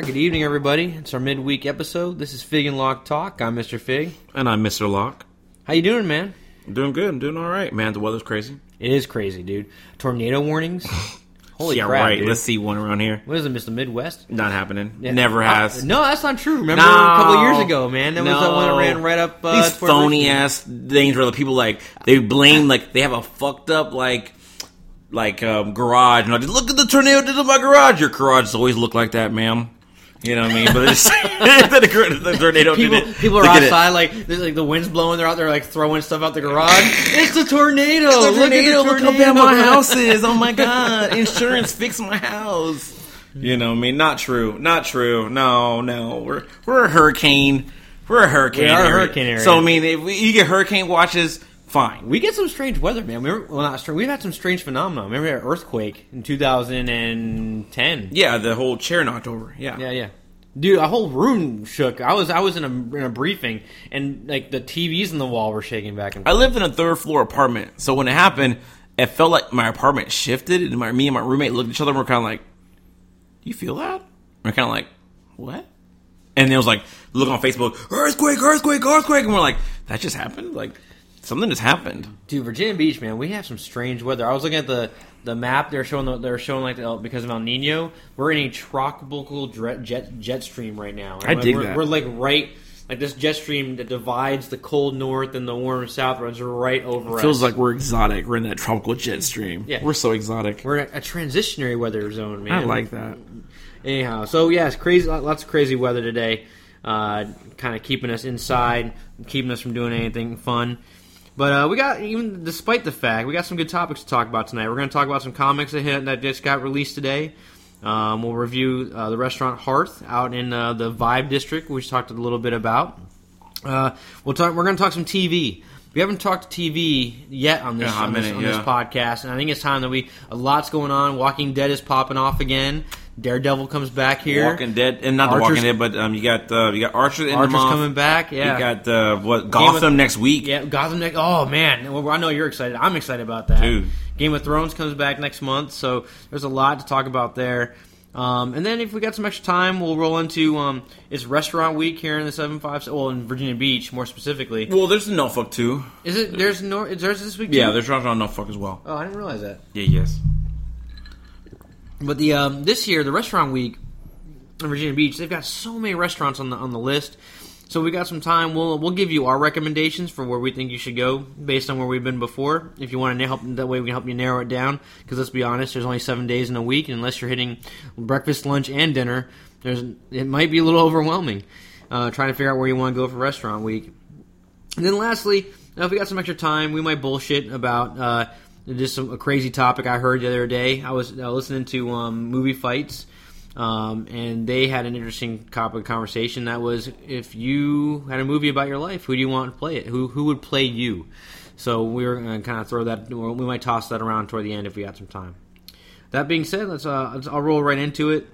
right, good evening, everybody. It's our midweek episode. This is Fig and Lock Talk. I'm Mr. Fig. And I'm Mr. Lock. How you doing, man? I'm doing good. I'm doing all right, man. The weather's crazy. It is crazy, dude. Tornado warnings. Holy yeah, crap, right. dude. Let's see one around here. What is it, Mr. Midwest? Not happening. Yeah. Never has. Uh, no, that's not true. Remember No. a couple years ago, man? That was the one that ran right up. Uh, These phony Richmond. ass things where the people like they blame like they have a fucked up like like um, garage and I just look at the tornado did in my garage. Your garage always look like that, ma'am. You know what I mean? But it's the, gr- the tornado People, did it. people are Look it. outside, like like the wind's blowing. They're out there like throwing stuff out the garage. it's a tornado! The Look at tornado, the look how bad my house is. Oh my god. Insurance fixed my house. You know, what I mean, not true. Not true. No, no. We're we're a hurricane. We're a hurricane. We are a hurricane area. So I mean, if we, you get hurricane watches, fine. We get some strange weather, man. We were, well, not strange. We've had some strange phenomena. Remember that earthquake in 2010? Yeah, the whole chair knocked over. Yeah. Yeah, yeah. Dude, a whole room shook. I was I was in a in a briefing, and like the TVs in the wall were shaking back and forth. I lived in a third floor apartment, so when it happened, it felt like my apartment shifted, and my me and my roommate looked at each other and we're kind of like, "Do you feel that?" We're kind of like, "What?" And it was like, look on Facebook, earthquake, earthquake, earthquake, and we're like, "That just happened? Like something just happened." Dude, Virginia Beach, man, we have some strange weather. I was looking at the the map. They're showing the, they're showing like the, because of El Nino, we're in a tropical dre- jet jet stream right now. I dig we're, that. We're like right. Like this jet stream that divides the cold north and the warm south runs right over us. Feels like we're exotic. We're in that tropical jet stream. Yeah. we're so exotic. we're a, transitionary weather zone, man. I like that. Anyhow, so yeah, it's crazy. Lots of crazy weather today. Uh, kind of keeping us inside, keeping us from doing anything fun. But uh, we got even despite the fact we got some good topics to talk about tonight. We're going to talk about some comics that hit, that just got released today. Um, we'll review uh, the restaurant Hearth out in uh, the Vibe District, which we talked a little bit about. Uh, we'll talk. We're going to talk some TV. We haven't talked TV yet on this, Yeah, on, this, minute, on this podcast, and I think it's time that we. A lot's going on. Walking Dead is popping off again. Daredevil comes back here. Walking Dead, and not the Walking Dead, but um, you got uh, you got Archer in Archer's coming back. Yeah, You got uh, what Gotham of- next week. yeah. Gotham next. Oh man, well, I know you're excited. I'm excited about that. Dude. Game of Thrones comes back next month, so there's a lot to talk about there. Um, and then if we got some extra time, we'll roll into um, it's Restaurant Week here in the seven five. Well, in Virginia Beach, more specifically. Well, there's the Norfolk too. Is it? There's no. Is there's this week? Yeah, too? there's Restaurant on Norfolk as well. Oh, I didn't realize that. Yeah, yes. But the um, this year, the restaurant week in Virginia Beach, they've got so many restaurants on the on the list. So we got some time. We'll we'll give you our recommendations for where we think you should go based on where we've been before. If you want to help, that way we can help you narrow it down. Because let's be honest, there's only seven days in a week, and unless you're hitting breakfast, lunch, and dinner, there's it might be a little overwhelming uh, trying to figure out where you want to go for restaurant week. And then lastly, uh, if we got some extra time, we might bullshit about uh, just some, a crazy topic I heard the other day. I was uh, listening to um, movie fights, um, and they had an interesting topic conversation. That was if you had a movie about your life, who do you want to play it? Who who would play you? So we are going to kind of throw that. We might toss that around toward the end if we had some time. That being said, let's, uh, let's I'll roll right into it.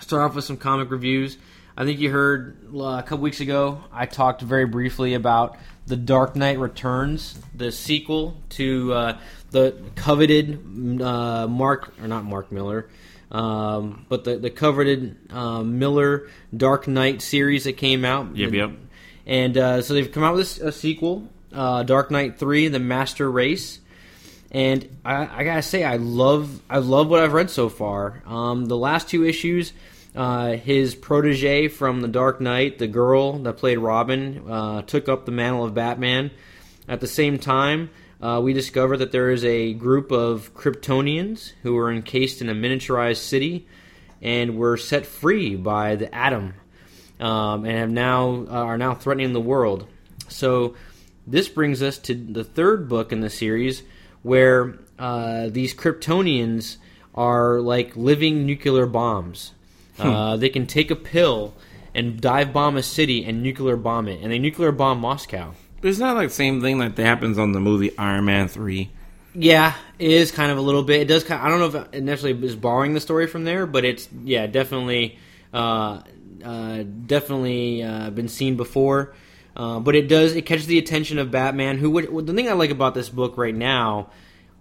Start off with some comic reviews. I think you heard uh, a couple weeks ago. I talked very briefly about the Dark Knight Returns, the sequel to uh, the coveted uh, Mark or not Mark Millar, um, but the the coveted uh, Miller Dark Knight series that came out. Yep, yep. And uh, so they've come out with a sequel, uh, Dark Knight Three: The Master Race. And I, I gotta say, I love I love what I've read so far. Um, the last two issues, uh, his protege from The Dark Knight, the girl that played Robin, uh, took up the mantle of Batman. At the same time, uh, we discover that there is a group of Kryptonians who are encased in a miniaturized city and were set free by the Atom, um, and have now uh, are now threatening the world. So this brings us to the third book in the series, where uh, these Kryptonians are like living nuclear bombs. Uh, they can take a pill and dive bomb a city and nuclear bomb it, and they nuclear bomb Moscow. It's not like the same thing that happens on the movie Iron Man three. Yeah, it is kind of a little bit. It does. Kind I don't know if it necessarily is borrowing the story from there, but it's yeah, definitely, uh, uh, definitely uh, been seen before. Uh, but it does. It catches the attention of Batman. Who would the thing I like about this book right now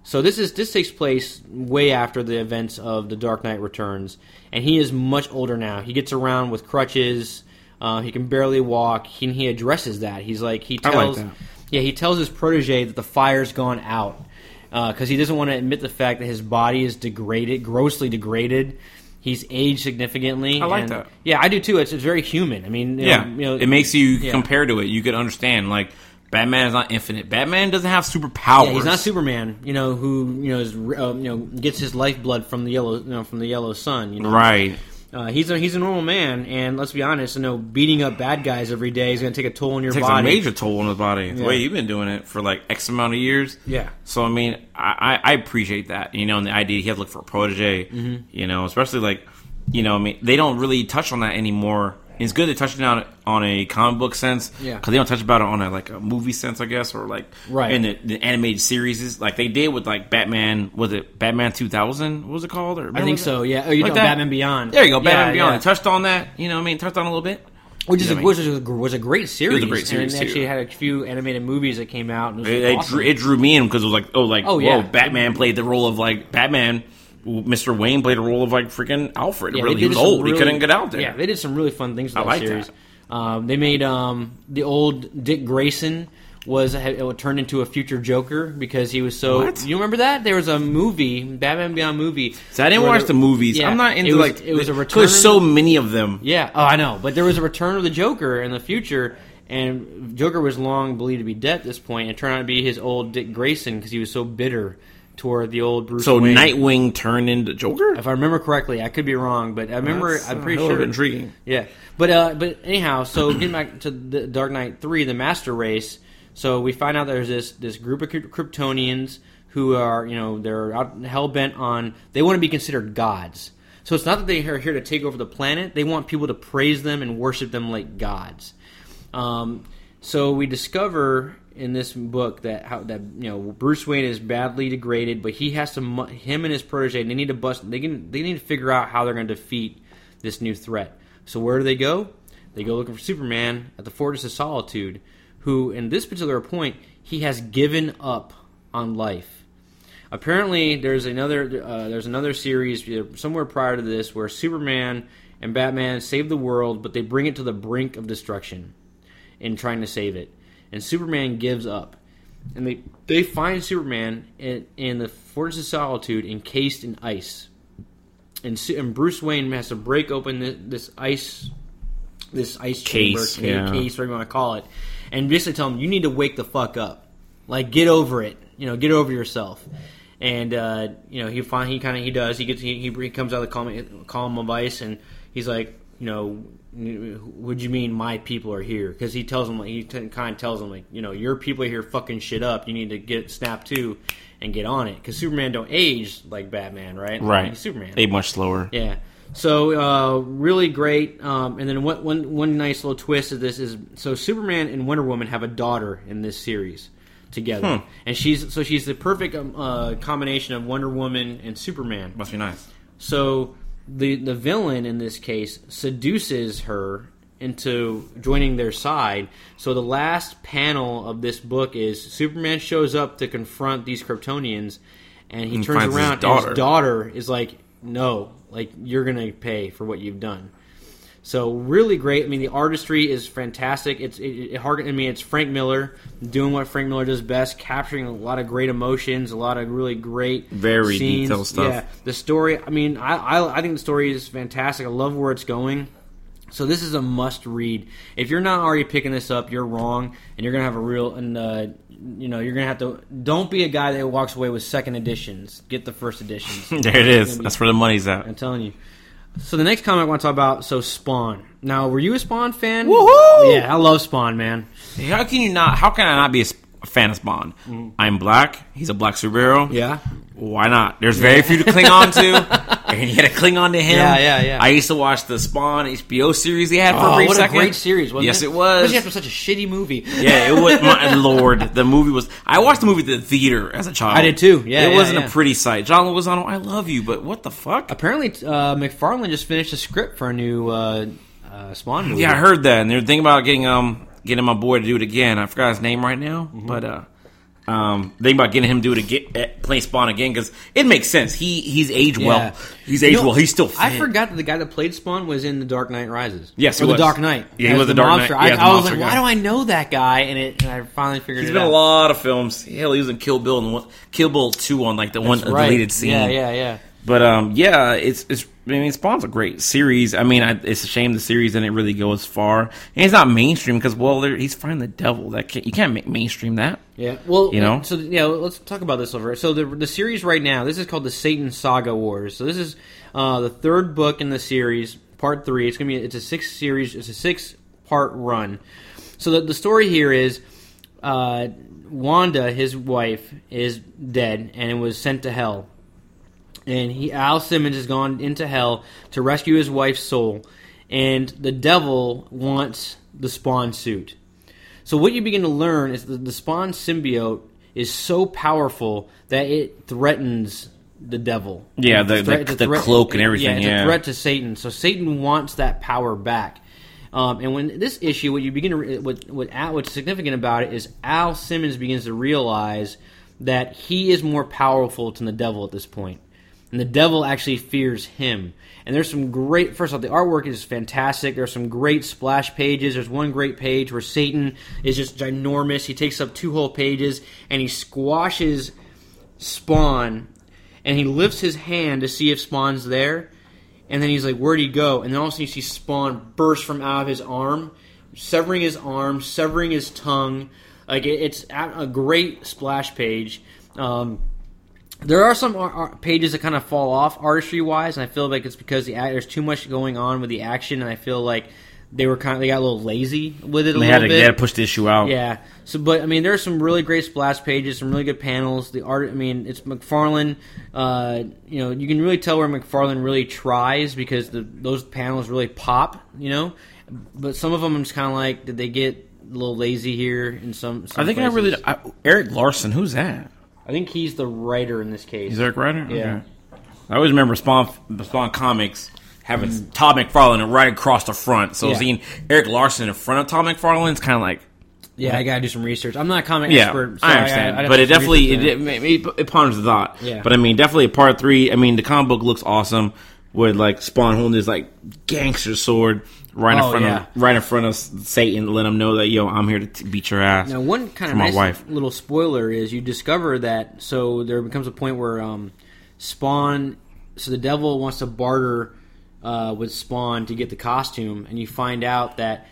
So this is this takes place way after the events of the Dark Knight Returns, and he is much older now. He gets around with crutches. Uh, he can barely walk. He, he addresses that. He's like he I like tells, that. yeah, he tells his protege that the fire's gone out because he doesn't want to admit the fact that his body is degraded, grossly degraded. He's aged significantly. I like and- that. Yeah, I do too. It's, it's very human. I mean, Yeah, know, you know, it makes you yeah. compare to it. You could understand like Batman is not infinite. Batman doesn't have superpowers. Yeah, he's not Superman. You know who you know is uh, you know gets his lifeblood from the yellow you know from the yellow sun. You know, Right. Uh, he's a he's a normal man, and let's be honest. You know, beating up bad guys every day is going to take a toll on your It takes body. a major toll on his body. The Yeah. way you've been doing it for like X amount of years. Yeah. So I mean, I, I I appreciate that. You know, and the idea he had to look for a protege. Mm-hmm. You know, especially like, you know, I mean, they don't really touch on that anymore. It's good they touch it on on a comic book sense. Yeah. Because they don't touch about it on a like a movie sense, I guess, or like Right. in the, the animated series, like they did with like Batman. Was it Batman two thousand? What was it called? Or I think so. Yeah. Oh, you Like know, that? Batman Beyond. There you go, Yeah, Batman Beyond. yeah. It touched on that. You know, what I mean, touched on a little bit. which is You know what which was a, was a great series. A great series, and too. it actually had a few animated movies that came out. And it, was It, it, awesome. drew, it drew me in because it was like, oh, like, Oh, whoa, yeah. Batman played the role of like Batman. Mr. Wayne played a role of like freaking Alfred. Yeah, really, he was old. really- he couldn't get out there. Yeah, they did some really fun things with I that like series. that. Um, they made um, the old Dick Grayson was had, turned into a future Joker because he was so. What? You remember that there was a movie, Batman Beyond movie. So I didn't watch the- the movies. Yeah, I'm not into it was, like it was a return. There's so many of them. Yeah, oh, I know, but there was a return of the Joker in the future, and Joker was long believed to be dead at this point, and it turned out to be his old Dick Grayson because he was so bitter toward the old Bruce. So Wayne. Nightwing turned into Joker. If I remember correctly, I could be wrong, but I remember. That's, I'm pretty sure. intriguing. Yeah, but uh, but anyhow, so getting back to the Dark Knight Three, the Master Race. So we find out there's this this group of Kryptonians who are you know they're hell bent on they want to be considered gods. So it's not that they are here to take over the planet; they want people to praise them and worship them like gods. Um, so we discover in this book that how that you know Bruce Wayne is badly degraded, but he has to him and his protege they need to bust they can they need to figure out how they're going to defeat this new threat. So where do they go? They go looking for Superman at the Fortress of Solitude, who in this particular point he has given up on life. Apparently, there's another uh, there's another series somewhere prior to this where Superman and Batman save the world, but they bring it to the brink of destruction in trying to save it, and Superman gives up, and they they find Superman in, in the Fortress of Solitude encased in ice, and, and Bruce Wayne has to break open this, this ice this ice Case, chamber yeah. case, whatever you want to call it, and basically tell him you need to wake the fuck up, like get over it, you know, get over yourself. And uh, you know he find he kind of he does. He gets he, he comes out of the column, column of ice and he's like you know would you mean my people are here because he tells him like he t- kind of tells him like you know your people are here fucking shit up you need to get snap to and get on it because Superman don't age like Batman right Right. He's Superman Age much slower. yeah. So uh, really great. Um, and then one, one, one nice little twist of this is so Superman and Wonder Woman have a daughter in this series together, and she's so she's the perfect um, uh, combination of Wonder Woman and Superman. Must be nice. So the the villain in this case seduces her into joining their side. So the last panel of this book is Superman shows up to confront these Kryptonians, and he And turns finds his around and his daughter is like, "No, like you're gonna pay for what you've done." So really great. I mean, the artistry is fantastic. It's it, it. I mean, it's Frank Miller doing what Frank Miller does best, capturing a lot of great emotions, a lot of really great, Very scenes. detailed stuff. Yeah, the story. I mean, I, I I think the story is fantastic. I love where it's going. So this is a must read. If you're not already picking this up, you're wrong, and you're gonna have a real and uh, you know you're gonna have to. Don't be a guy that walks away with second editions. Get the first editions. There it is. That's where the money's at. I'm telling you. So the next comic I want to talk about. So Spawn. Now, were you a Spawn fan? Woohoo! Yeah, I love Spawn, man. How can you not? How can I not be a fan of Spawn? I'm black. He's a black superhero. Mm. Yeah. Why not? There's very few to cling on to, and you had to cling on to him. Yeah, yeah, yeah. I used to watch the Spawn HBO series they had for a Oh, brief what second. a great series! Wasn't yes, it? Was. It was. Especially after such a shitty movie. yeah, it was. My lord, the movie was. I watched the movie at the theater as a child. I did too. Yeah, it yeah, wasn't yeah. a pretty sight. John Leguizamo, I love you, but what the fuck? Apparently, uh, McFarlane just finished a script for a new uh, uh, Spawn movie. Yeah, I heard that, and they're thinking about getting um getting my boy to do it again. I forgot his name right now, Mm-hmm. but uh, Um, thinking about getting him to do it again, eh, play Spawn again because it makes sense. He he's aged Yeah. well. He's aged You know, well. He's still. Fit. I forgot that the guy that played Spawn was in The Dark Knight Rises. Yes, or The. Dark Knight. Yeah, he was the Dark. Knight. I, Yeah, the I was like, guy. why do I know that guy? And it, and I finally figured He's it been in out. a lot of films. Hell, he was in Kill Bill and one, Kill Bill two on like the one That's right. deleted scene. Yeah, yeah, yeah. But um, yeah, it's it's. I mean, Spawn's a great series. I mean, I, it's a shame the series didn't really go as far, and it's not mainstream because well, he's fighting the devil. That can't, you can't ma- mainstream that. Yeah. Well, You know? So yeah, let's talk about this over. So the the series right now, this is called the Satan Saga Wars. So this is uh, the third book in the series, part three. It's gonna be it's a six series. It's a six part run. So the the story here is. Uh, Wanda, his wife, is dead and was sent to hell. And he, Al Simmons, has gone into hell to rescue his wife's soul. And the devil wants the Spawn suit. So what you begin to learn is that the Spawn symbiote is so powerful that it threatens the devil. Yeah, the- the- it's the cloak and everything, Yeah, it's yeah. a threat to Satan. So Satan wants that power back. Um, and when this issue, what you begin to what what what's significant about it is Al Simmons begins to realize that he is more powerful than the devil at this point, and the devil actually fears him. And there's some great. First off, the artwork is fantastic. There's some great splash pages. There's one great page where Satan is just ginormous. He takes up two whole pages and he squashes Spawn, and he lifts his hand to see if Spawn's there. And then he's like, "Where'd he go?" And then all of a sudden, you see Spawn burst from out of his arm, severing his arm, severing his tongue. Like it's a great splash page. Um, there are some pages that kind of fall off artistry wise, and I feel like it's because the there's too much going on with the action, and I feel like they were kind of they got a little lazy with it a They little had to, bit. they had to push the issue out. Yeah. So, but I mean, there's some really great splash pages, some really good panels. The art, I mean, it's McFarlane. Uh, you know, you can really tell where McFarlane really tries because the those panels really pop. You know, but some of them I'm just kind of like, did they get a little lazy here in some? some I think I really I, Erik Larsen. Who's that? I think he's the writer in this case. He's Eric Ryder. Yeah. Okay. I always remember Spawn Spawn Comics having Todd McFarlane right across the front. So Mm. Yeah. seeing Erik Larsen in front of Todd McFarlane is kind of like yeah, I gotta do some research. I'm not a comic yeah, expert. so I understand, I'd have but it definitely it, it, it, it ponders the thought. Yeah. But I mean, definitely part three. I mean, the comic book looks awesome with like Spawn holding his like gangster sword right Oh, in front yeah. of right in front of Satan, let him know that yo, I'm here to t- beat your ass. Now, one kind of nice wife. little spoiler is you discover that so there becomes a point where um, Spawn, so the devil wants to barter uh, with Spawn to get the costume, and you find out that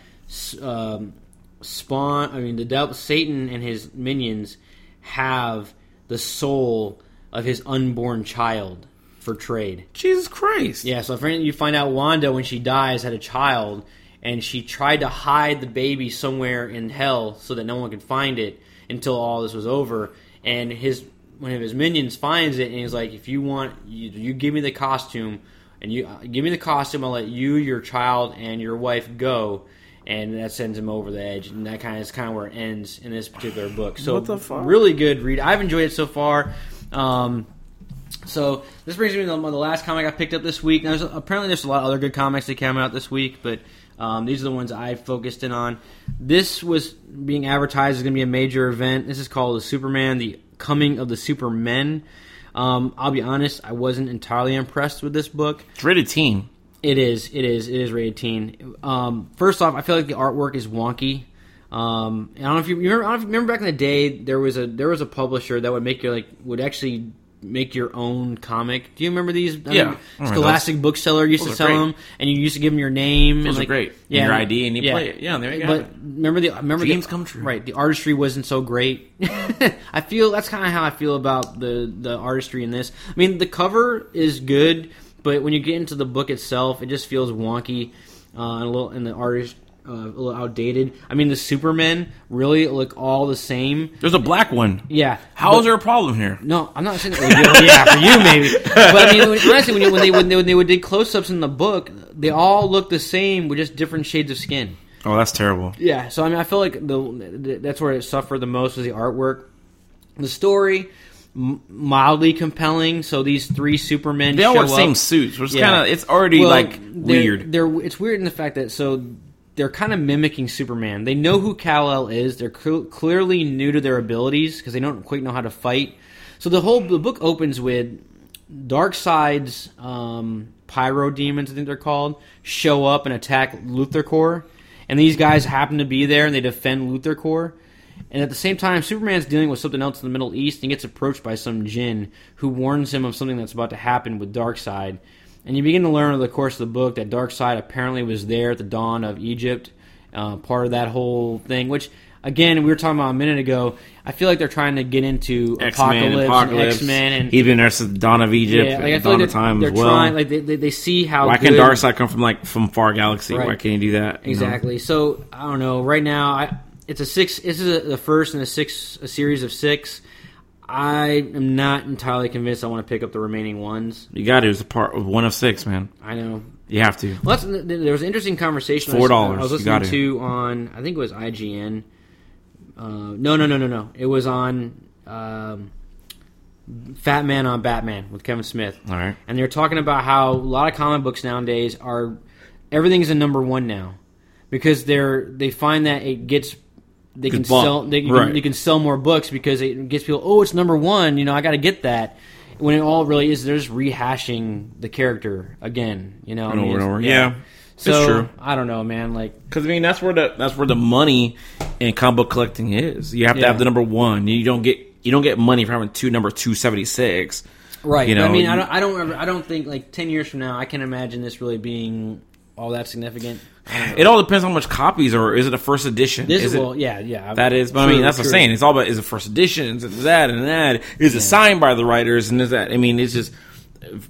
um, Spawn, I mean the devil, Satan and his minions have the soul of his unborn child for trade. Jesus Christ. Yeah, so if you find out Wanda when she dies had a child and she tried to hide the baby somewhere in hell so that no one could find it until all this was over and his one of his minions finds it and he's like if you want you, you give me the costume and you uh, give me the costume I'll let you your child and your wife go and that sends him over the edge and that kind of is kind of where it ends in this particular book so What the fuck? really good read I've enjoyed it so far um, so this brings me to the, the last comic I picked up this week. Now, there's, apparently, there's a lot of other good comics that came out this week, but um, these are the ones I focused in on. This was being advertised as going to be a major event. This is called the Superman: The Coming of the Supermen. Um, I'll be honest, I wasn't entirely impressed with this book. It's rated teen. It is. It is. It is rated teen. Um, first off, I feel like the artwork is wonky. Um, I don't know if you remember. I don't know if you remember back in the day, there was a there was a publisher that would make your like would actually make your own comic. Do you remember these? I Yeah, mean, remember Scholastic Bookseller used Those to sell great. them, and you used to give them your name. Those and are like, great. And your ID and you play it. Yeah, there you but go. remember the remember Dreams the, come true. Right, the artistry wasn't so great. I feel that's kind of how I feel about the the artistry in this. I mean, the cover is good, but when you get into the book itself, it just feels wonky uh, and a little, and the artist uh, a little outdated. I mean, the Supermen really look all the same. There's a black one. Yeah, How but- is there a problem here? no, I'm not saying. yeah, for you maybe. But I mean, when- honestly, when, you, when they when they when they would did close-ups in the book, they all look the same with just different shades of skin. Oh, that's terrible. Yeah, so I mean, I feel like the that's where it suffered the most was the artwork, the story, mildly compelling. So these three Supermen They all wear the same suits, which Yeah. kind of it's already Well, like they're- weird. They're it's weird in the fact that so they're kind of mimicking Superman. They know who Kal El is. They're cl- clearly new to their abilities because they don't quite know how to fight. So the whole the book opens with Darkseid's um, pyro demons, I think they're called, show up and attack Luthor Corps, and these guys happen to be there and they defend Luthor Corps. And at the same time, Superman's dealing with something else in the Middle East and gets approached by some jinn who warns him of something that's about to happen with Darkseid. And you begin to learn over the course of the book that Darkseid apparently was there at the dawn of Egypt, uh, part of that whole thing. Which, again, we were talking about a minute ago. I feel like they're trying to get into X Apocalypse, Men, and Apocalypse. X Men, and he's been there since the dawn of Egypt, yeah, like I and feel dawn like of time as well. trying, like they, they, they see how Why good, can Darkseid come from like from far galaxy? Right. Why can't he do that? you know? Exactly. So I don't know. Right now, I it's a six. This is a, the first in a six a series of six. I am not entirely convinced. I want to pick up the remaining ones. You got to. It's a part of one of six, man. I know. You have to. Well, there was an interesting conversation. I $4, was- I was listening it. to on. I think it was IGN. Uh, no, no, no, no, no. It was on um, Fat Man on Batman with Kevin Smith. All right. and they're talking about how a lot of comic books nowadays are everything's a number one now because they're they find that it gets they can It's bought. sell they, Right. can, you can sell more books because it gets people oh it's number one you know I got to get that when it all really is they're just rehashing the character again you know I Over and over. Yeah. so it's true. I don't know man like Because I mean, that's where the that's where the money in comic book collecting is. You have to have the number one. You don't get you don't get money for having two number two seventy six. right You but I know, mean I don't I don't ever, I don't think like ten years from now I can imagine this really being all that significant I don't know. It all depends on how much copies or is it a first edition? this is is it, yeah yeah that is, but I mean that's what I'm saying. It's all about is it first edition? is it that and that, is it signed by the writers and is that? I mean, it's just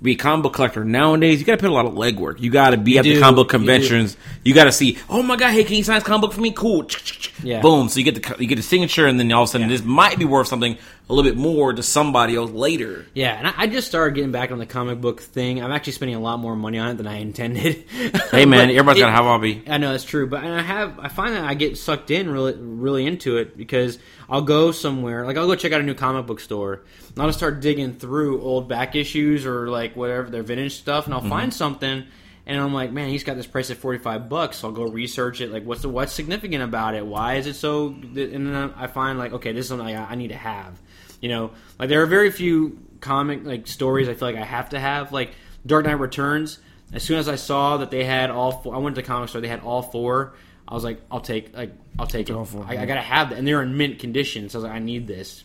be a comic book collector nowadays. You got to put a lot of legwork. You got to be at the do, comic book conventions. You, got to see. Oh my god, hey, can you sign this comic book for me? Cool. Yeah. Boom. So you get the you get the signature, and then all of a sudden this might be worth something a little bit more to somebody else later. Yeah, and I, I just started getting back on the comic book thing. I'm actually spending a lot more money on it than I intended. Hey man, But everybody's it- got to have a hobby. I know that's true, but and I have I find that I get sucked in really really into it because I'll go somewhere like I'll go check out a new comic book store and I'll just start digging through old back issues or like whatever their vintage stuff and I'll mm-hmm. find something and I'm like man he's got this price at 45 bucks so I'll go research it like what's the what's significant about it why is it so and then I find like okay this is something I, I need to have you know like there are very few comic like stories I feel like I have to have like Dark Knight Returns as soon as I saw that they had all four, I went to the comic store. They had all four. I was like, I'll take like I'll take it. Four, I. I gotta have that, and they're in mint condition. So I was like, I need this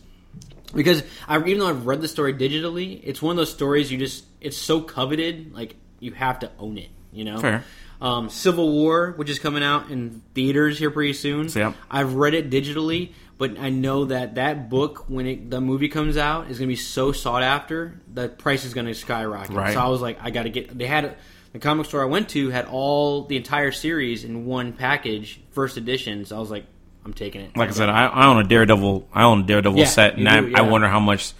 because I even though I've read the story digitally, it's one of those stories you just it's so coveted, like you have to own it. You know. Fair. Um, Civil War, which is coming out in theaters here pretty soon. Yep. I've read it digitally, but I know that that book, when it, the movie comes out, is going to be so sought after. The price is going to skyrocket. Right. So I was like, I got to get. They had the comic store I went to had all the entire series in one package, first edition. So I was like, I'm taking it. Like I said, I, I own a Daredevil. I own a Daredevil Yeah, set, and you I, do, I wonder how much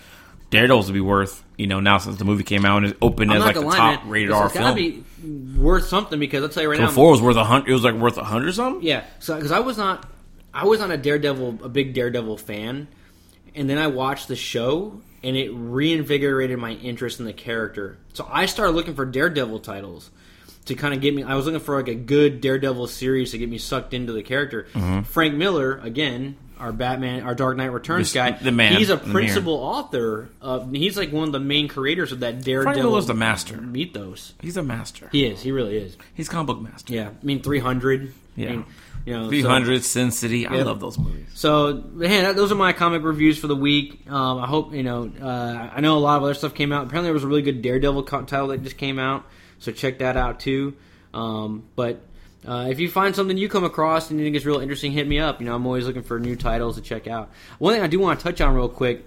Daredevil's would be worth. You know, now since the movie came out and it's open as like the lie, top man. rated It's- R it's film. be worth something because I'll tell you right now. four was worth a hundred. It was like worth a hundred something. Yeah, so because I was not, I was on a Daredevil, a big Daredevil fan, and then I watched the show, and it reinvigorated my interest in the character. So I started looking for Daredevil titles to kind of get me. I was looking for like a good Daredevil series to get me sucked into the character. Mm-hmm. Frank Miller, again, our Batman, our Dark Knight Returns The- guy, the man, He's a principal author. Of, he's like one of the main creators of that Daredevil. Miller's the master. mythos. He's a master. He is. He really is. He's comic book master. Yeah, I mean, three hundred. Yeah. I mean, you know, Three so- Sin City. I love those movies. So, hey, that, those are my comic reviews for the week. Um, I hope you know. Uh, I know a lot of other stuff came out. Apparently, there was a really good Daredevil title that just came out, so check that out too. Um, but uh, if you find something you come across and you think is real interesting, hit me up. You know, I'm always looking for new titles to check out. One thing I do want to touch on real quick,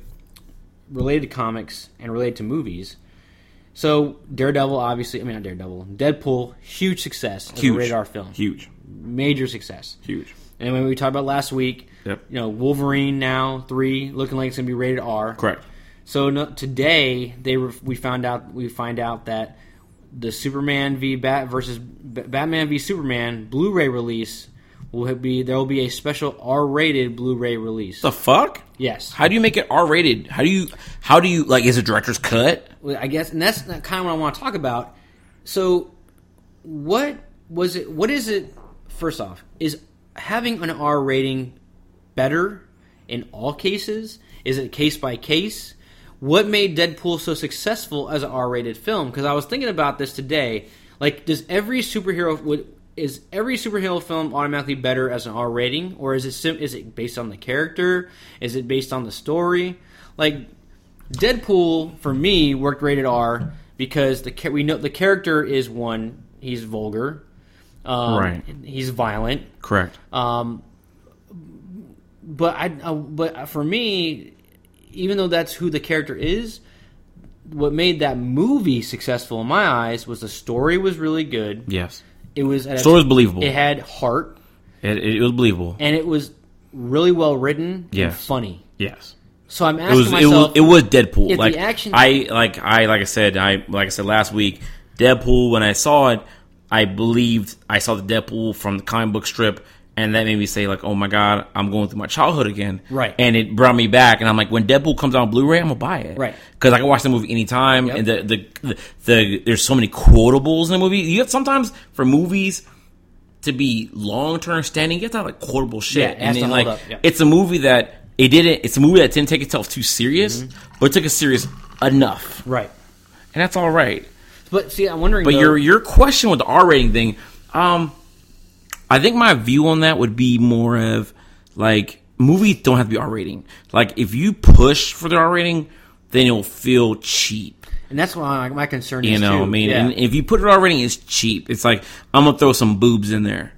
related to comics and related to movies. So, Daredevil, obviously, I mean not Daredevil, Deadpool, huge success as Huge a rated R film, Huge. major success. Huge. And when we talked about last week, Yep. you know, Wolverine now three looking like it's gonna be rated R. Correct. So no, today they were, we found out we find out that the Superman v Bat versus B- Batman v Superman Blu-ray release will be there will be a special R-rated Blu-ray release. The fuck? yes, How do you make it R rated? How do you? How do you like? Is it director's cut? I guess, and that's kind of what I want to talk about. So, what was it? What is it first off, is having an R rating better in all cases? Is it case by case? What made Deadpool so successful as an R-rated film? Because I was thinking about this today. Like, does every superhero is every superhero film automatically better as an R rating, or is it is it based on the character? Is it based on the story? Like, Deadpool for me worked rated R because the we know the character is one. He's vulgar, um, Right. He's violent, Correct. um, but I, uh, but for me, even though that's who the character is, what made that movie successful in my eyes was the story was really good. yes. It was at Story was believable. It had heart, It, it, was believable. and it was really well written and Yes. funny. Yes. So I'm It asking was, it was myself, it was Deadpool. if the like action- I like I like I said I like I said last week, Deadpool. When I saw it, I believed I saw the Deadpool from the comic book strip, and that made me say like, "Oh my god, I'm going through my childhood again." Right. And it brought me back, and I'm like, when Deadpool comes out on Blu-ray, I'm gonna buy it. Right. Because I can watch the movie anytime, Yep. and the the, the the there's so many quotables in the movie. You get sometimes for movies to be long term standing, you have to have like quotable shit. Yeah, and then like yeah. it's a movie that it didn't. It's a movie that didn't take itself too serious, Mm-hmm. but it took it serious enough, right? and that's all right. But see, I'm wondering. But though, your your question with the R rating thing, um, I think my view on that would be more of like movies don't have to be R rating. Like if you push for the R rating, then it'll feel cheap. and that's what my, my concern You is. know, too. what I mean, Yeah. and if you put it R rating, it's cheap. It's like I'm gonna throw some boobs in there.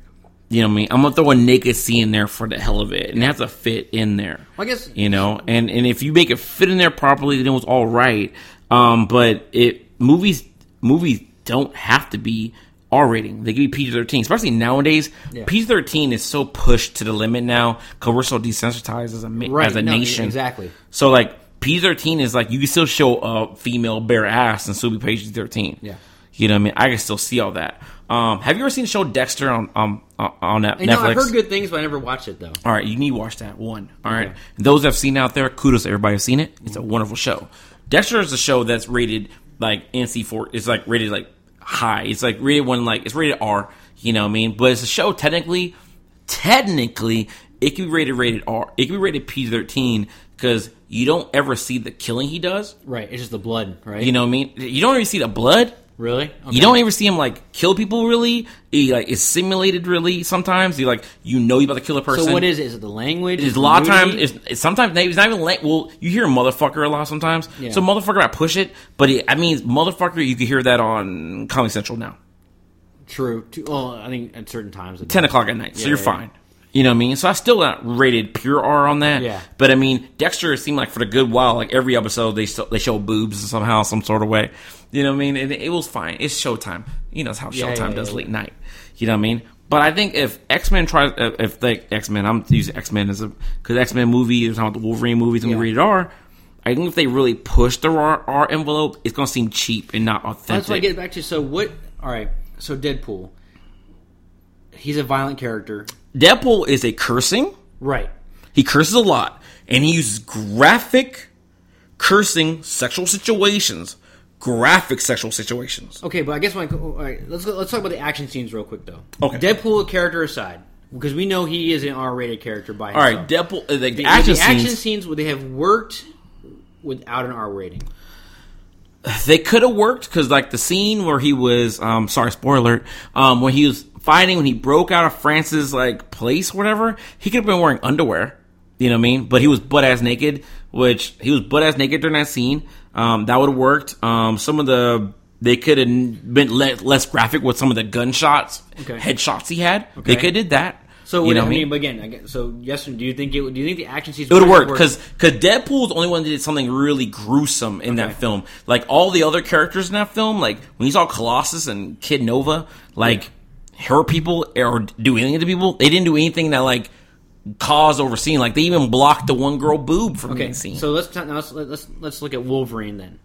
You know what I mean? I'm gonna throw a naked scene in there for the hell of it, and it has to fit in there. Well, I guess you know, and and if you make it fit in there properly, then it was all right. Um, but it movies movies don't have to be R rating; they can be PG thirteen. Especially nowadays, Yeah. PG thirteen is so pushed to the limit now because we're so desensitized as a Right, as a no, nation. exactly. So like PG thirteen is like you can still show a female bare ass and still be PG thirteen. Yeah. you know what I mean. I can still see all that. Um, have you ever seen the show Dexter on um on, on Net- You know, Netflix? I've heard good things, but I never watched it though. All right, you need to watch that one. All right, Okay. those that have seen out there, kudos to everybody who's seen it. It's a wonderful show. Dexter is a show that's rated like NC four. It's like rated like high. It's like rated one like it's rated R. You know what I mean? But it's a show technically, technically it can be rated rated R. It can be rated P thirteen because you don't ever see the killing he does. Right, it's just the blood, right? You know what I mean? You don't even see the blood. Really? You don't ever see him like kill people really. He like is simulated really. Sometimes he like you know you about to kill a person. So what is it? Is it the language? Is Is a lot of times it's, it's sometimes maybe it's not even like well you hear motherfucker a lot sometimes Yeah. so motherfucker I push it but it, I mean motherfucker you can hear that on Comedy Central now true. Well, I think at certain times. ten o'clock at night so Yeah, you're yeah. fine you know what I mean so I still not rated pure R on that Yeah. but I mean Dexter seemed like for the good while like every episode they still, they show boobs somehow some sort of way you know what I mean and it was fine it's Showtime you know how Yeah, Showtime yeah, does yeah, late yeah. night you know what I mean but I think if X Men tries, if they X Men, I'm using X Men as a because X Men movie, talking about the Wolverine movies and Yeah. rated R. I think if they really push the R, R envelope, it's gonna seem cheap and not authentic. That's what I get back to. So what? All right. So Deadpool. He's a violent character. Deadpool is a cursing. Right. He curses a lot, and he uses graphic cursing sexual situations. Graphic sexual situations. Okay, but I guess my all right. Let's go, let's talk about the action scenes real quick though. Okay. Deadpool character aside, because we know he is an R-rated character by All himself. right, Deadpool. Uh, the, the The, action the action scenes. scenes would they have worked without an R rating? they could have worked because like the scene where he was um sorry spoiler alert um when he was fighting when he broke out of france's like place whatever he could have been wearing underwear you know what i mean but he was butt ass naked which he was butt ass naked during that scene um that would have worked um some of the they could have been le- less graphic with some of the gunshots Okay. headshots he had they Okay. could have did that So you know what, I mean, but again, I guess, so yes, do you think it? would- Do you think the action scenes It would worked? because because Deadpool's the only one that did something really gruesome in that film. Like all the other characters in that film, like when you saw Colossus and Kid Nova, like hurt people or do anything to people, they didn't do anything that like caused overseeing. Like they even blocked the one girl boob from Okay, being seen. so let's now let's let's let's look at Wolverine then.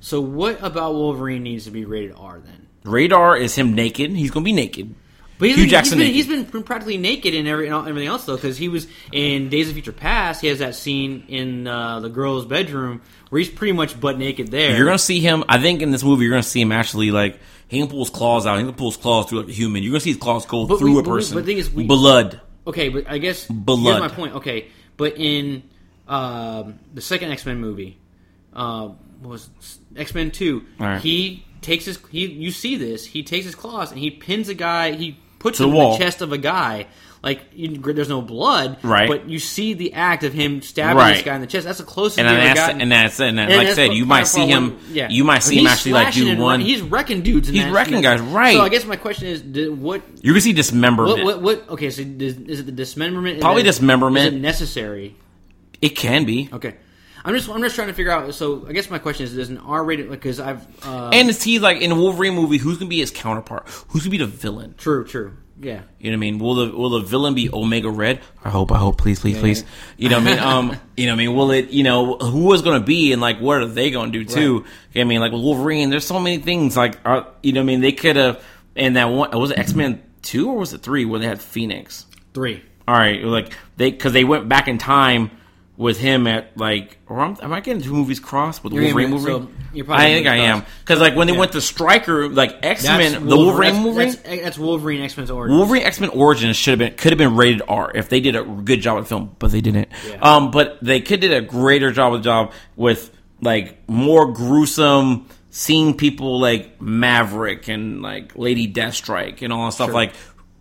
So what about Wolverine needs to be rated R then? Radar is him naked. He's gonna be naked. But he's Hugh been, Jackson. he's been, he's been practically naked in every, in everything else though, because he was in Days of Future Past. He has that scene in uh, the girl's bedroom where he's pretty much butt naked there. You're gonna see him. I think in this movie, you're gonna see him actually like he can pull his claws out. He can pull his claws through like a human. You're gonna see his claws go But through we- a person. but the thing is we- blood. Okay, but I guess Blood. here's my point. Okay, but in um, the second X Men movie, uh, was X Men Two? Right. He takes his he. You see this? He takes his claws and he pins a guy. He puts To him in the chest of a guy. Like you, there's no blood, Right. But you see the act of him stabbing Right. this guy in the chest. That's the closest And then that's gotten. and that's. And, then, And like I said, you might see him. one- yeah. You might see him actually like do one. He's wrecking dudes. In He's that, wrecking guys, right. So I guess my question is, did, what You're gonna see dismemberment. what, what, what? Okay, so does, is it the dismemberment? Probably it- dismemberment. Is it necessary? It can be. Okay, I'm just I'm just trying to figure out. So I guess my question is, does an R-rated because I've uh, And it's he like in a Wolverine movie, who's gonna be his counterpart? Who's gonna be the villain? true, true, yeah. You know what I mean? Will the will the villain be Omega Red? I hope, I hope, please, please, please. You know what I mean? Um, you know what I mean? Will it? You know, who is going to be and like what are they going to do too? Right. You know I mean, like with Wolverine, there's so many things. Like, are, you know what I mean? They could have. And that one was it X Men two or was it three where they had Phoenix? Three. All right, like they because they went back in time with him at like or am, am I getting two movies crossed with the You're Wolverine movie? so I think I am because like when they Yeah. went to Stryker, like X Men, the Wolverine that's, movie. That's, that's Wolverine X Men's origin. Wolverine X Men Origins should have been could have been rated R if they did a good job with the film, but they didn't. Yeah. Um, but they could did a greater job with job with like more gruesome seeing people like Maverick and like Lady Deathstrike and all that stuff Sure. like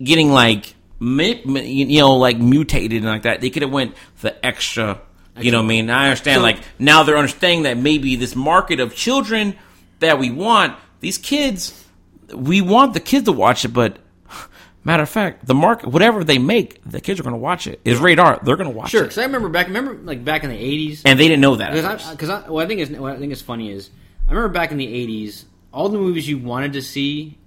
getting like you know like mutated and like that. They could have went the extra. You know what I mean? I understand. So- like now they're understanding that maybe this market of children that we want, these kids, we want the kids to watch it, but matter of fact, the market, whatever they make, the kids are going to watch it. Is radar? They're going to watch Sure, it, because I remember back. Remember like back in the '80s. and they didn't know that. Because. I, I, what I think is what I think is funny is I remember back in the '80s, all the movies you wanted to see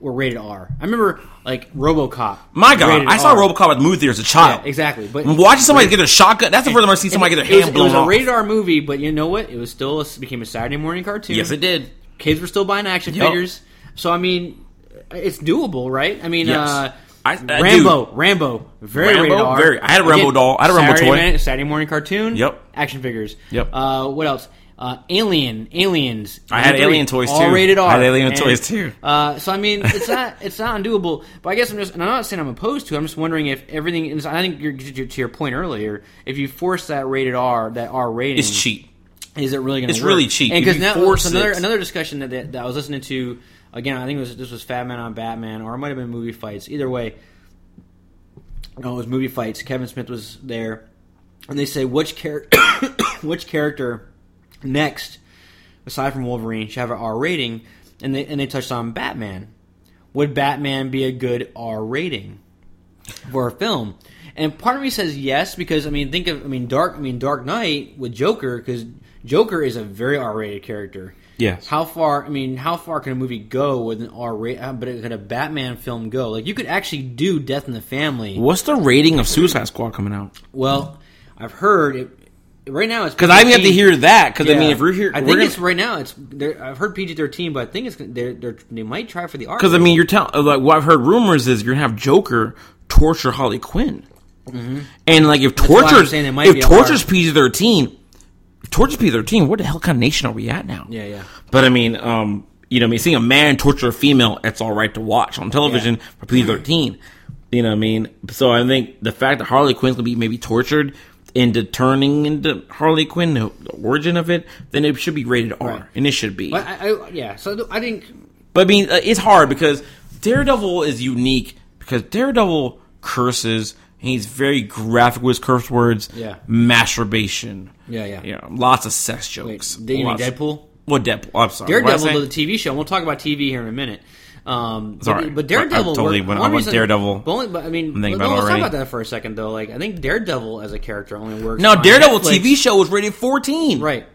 were rated R. I remember like RoboCop. My God, I saw R. RoboCop at the movie as a child. Yeah, exactly. But watching somebody get a shotgun, that's the first time I've seen somebody get their it was, hand it was blown a off. rated R movie, but you know what? It was still a, became a Saturday morning cartoon. Yes, it did. Kids were still buying action Yup. figures, so I mean, it's doable, right? I mean, Yes. uh, I- I Rambo, Rambo, very Rambo, rated R. very- I had a Rambo doll. I had a Rambo Saturday toy. Saturday morning cartoon. Yep. Action figures. Yep. Uh, what else? Uh, Alien, Aliens. I had Alien toys, all too. rated R. I had Alien And, toys, too. Uh, so I mean, it's not it's not undoable. But I guess I'm just, and I'm not saying I'm opposed to. it. I'm just wondering if everything. is I think you're, to to your point earlier, if you force that rated R, that R rating, It's cheap. is it really going to It's work? really cheap. And because now another it- another discussion that, that that I was listening to again, I think it was this was Fat Man on Batman, or it might have been movie fights. Either way, no, it was movie fights. Kevin Smith was there, and they say which character, which character next, aside from Wolverine, should have an R rating, and they and they touched on Batman. Would Batman be a good R rating for a film? And part of me says yes because I mean, think of I mean, Dark I mean, Dark Knight with Joker because Joker is a very R rated character. Yes. How far? I mean, how far can a movie go with an R rate? Uh, but could a Batman film go? Like you could actually do Death in the Family. What's the rating of Suicide Squad coming out? Well, I've heard it. Right now, it's Because I even have to hear that. Because I mean, if we're here, I we're think gonna- it's right now. It's they're- I've heard PG thirteen, but I think it's they're, they're, they might try for the R. Because I mean, you're telling like what I've heard rumors is you're gonna have Joker torture Harley Quinn, and like if torture's saying it might if torture's PG thirteen, torture's PG thirteen, what the hell kind of nation are we at now? Yeah, yeah. But I mean, um, you know, I mean, seeing a man torture a female, it's all right to watch on television for PG thirteen. You know what I mean? So I think the fact that Harley Quinn's gonna be maybe tortured into turning into Harley Quinn, the the origin of it, then it should be rated R, Right. and it should be. But I, I, yeah, so I think But I mean, uh, it's hard because Daredevil is unique because Daredevil curses. He's very graphic with his curse words. Yeah. Masturbation. Yeah, yeah. Yeah. Lots of sex wait, jokes. do you mean Deadpool? What Deadpool? I'm sorry. What did I Daredevil, the TV show. and We'll talk about TV here in a minute. Um, Sorry. but, but Daredevil, I totally worked- went- I went reason- Daredevil. But, only, but I mean, I'm let- about it let's talk about that for a second, though. Like, I think Daredevil as a character only works. No, on Daredevil Netflix. TV show was rated 14. right?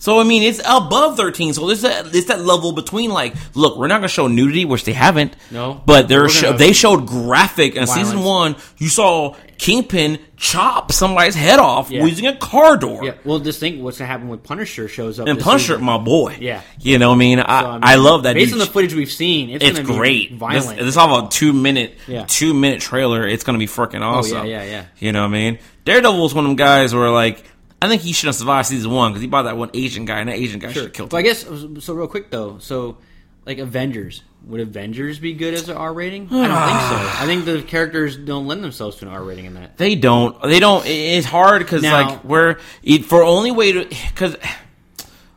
So I mean, it's above 13. So it's that it's that level between like, look, we're not gonna show nudity, which they haven't. No. but they're We're sho- gonna- they showed graphic in Violence. season one. You saw Kingpin chop somebody's head off Yeah. using a car door. Yeah. Well, just think what's gonna happen when Punisher shows up. And Punisher, season. my boy. Yeah. You know what I mean? I, So, mean, I love that. Based dude. on the footage we've seen, it's, it's great. This, violent. this is all a two minute, Yeah. Oh, two minute trailer. It's gonna be freaking oh, awesome. yeah, yeah. You know what I mean? Daredevil is one of them guys where like I think he should have survived season one because he bought that one Asian guy, and that Asian guy should Sure. have killed But I guess so. Real quick though, so like Avengers, would Avengers be good as an R rating? I don't think so. I think the characters don't lend themselves to an R rating in that. They don't. They don't. It's hard because like we're it, for only way to because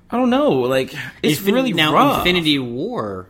I don't know. Like it's Infin- really now rough. Infinity War.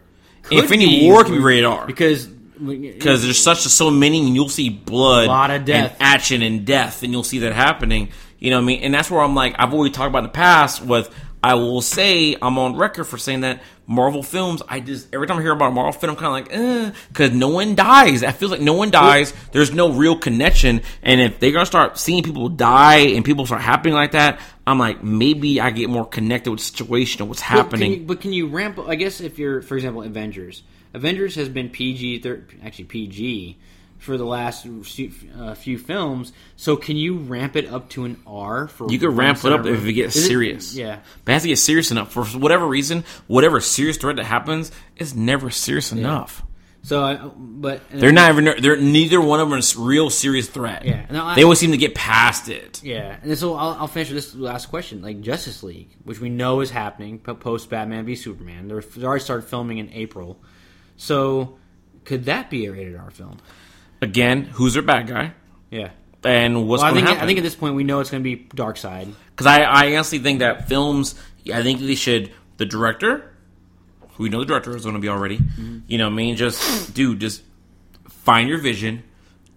Infinity be- War can be rated R. because because there's such so many, and you'll see blood, a Lot of death. and action, and death, and you'll see that happening. You know what I mean? And that's where I'm like, I've always talked about in the past. With I will say, I'm on record for saying that Marvel films. I just every time I hear about a Marvel film, I'm kind of like, eh, because no one dies. It feels like no one dies. There's no real connection, and if they're gonna start seeing people die and people start happening like that, I'm like, maybe I get more connected with the situation and what's But can happening. you- But can you ramp? I guess if you're, for example, Avengers. Avengers has been PG, thir- actually PG, for the last few, uh, few films. So can you ramp it up to an R for? You could ramp it up if it gets Is serious. yeah. But it has to get serious enough. For whatever reason, whatever serious threat that happens, is never serious enough. So, I, but They're not even. They're neither one of them is real serious threat. Yeah. No, they always seem to get past it. Yeah, and so I'll, I'll finish with this last question. Like Justice League, which we know is happening post Batman v Superman, they're, they already started filming in April. So, could that be a rated R film? Again, who's their bad guy, Yeah. and what's Well, I going think to happen? I think at this point we know it's going to be Darkseid. Because I, I honestly think that films, I think they should, the director, who we know the director is going to be already, Mm-hmm. you know what I mean? Just, dude, just find your vision,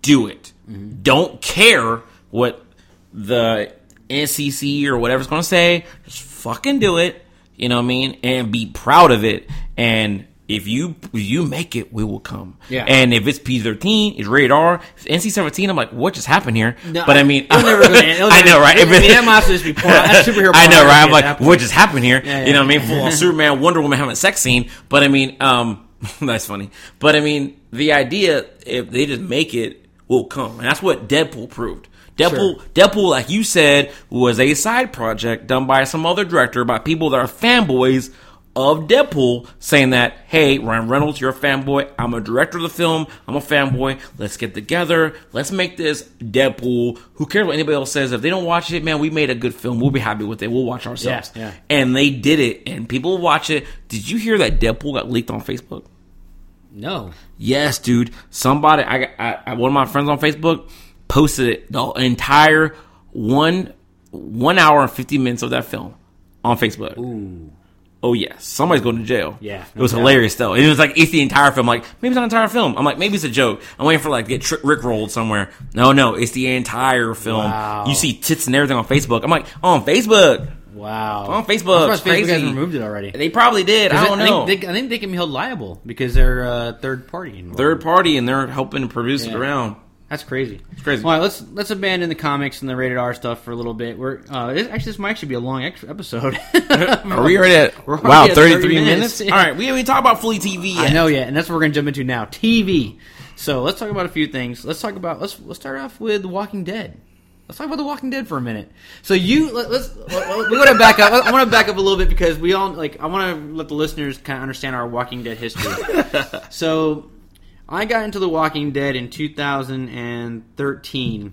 do it. Mm-hmm. Don't care what the NCC or whatever's going to say, just fucking do it, you know what I mean? And be proud of it. And if you if you make it, we will come. Yeah. And if it's P thirteen, it's rated R. If NC seventeen, I'm like, what just happened here? No, but I mean, it'll never go to- it'll I know, right? I mean, that might just be porn- that's superhero I know, right? I'm like, what just happened here? Yeah, You know what I mean? Full on Superman, Wonder Woman having a sex scene. But I mean, um, that's funny. But I mean, the idea if they just make it will come, and that's what Deadpool proved. Deadpool, Deadpool, like you said, was a side project done by some other director by people that are fanboys of Deadpool, saying that, "Hey, Ryan Reynolds, you're a fanboy. I'm a director of the film. I'm a fanboy. Let's get together. Let's make this Deadpool. Who cares what anybody else says? If they don't watch it, man, we made a good film. We'll be happy with it. We'll watch ourselves." Yeah, yeah. And they did it, and people watch it. Did you hear that Deadpool got leaked on Facebook? No. Yes, dude. Somebody, I, I, I one of my friends on Facebook posted it, the entire one one hour and fifty minutes of that film on Facebook. Ooh. Oh yes, somebody's going to jail. Yeah, it was no hilarious though. It was like it's the entire film. Like maybe it's not the entire film. I'm like maybe it's a joke. I'm waiting for like to get tri- Rick rolled somewhere. No, no, it's the entire film. Wow. You see tits and everything on Facebook. I'm like on Facebook. Wow. On Facebook, I'm it's Facebook crazy. hasn't removed it already. They probably did. I don't I know. think, they, I think they can be held liable because they're uh, third party. involved. Third party and they're helping to produce it around. That's crazy. It's crazy. All right, let's let's abandon the comics and the rated R stuff for a little bit. We're uh, this, actually this might actually be a long ex- episode. Are we already at We're wow 33 minutes? minutes. All right, we haven't talked about fully TV yet. I know, yeah, and that's what we're gonna jump into now. TV. So let's talk about a few things. Let's talk about let's let's start off with The Walking Dead. Let's talk about The Walking Dead for a minute. So you let, let's we want to back up. I want to back up a little bit because we all like. I want to let the listeners kind of understand our Walking Dead history. so I got into The Walking Dead in 2013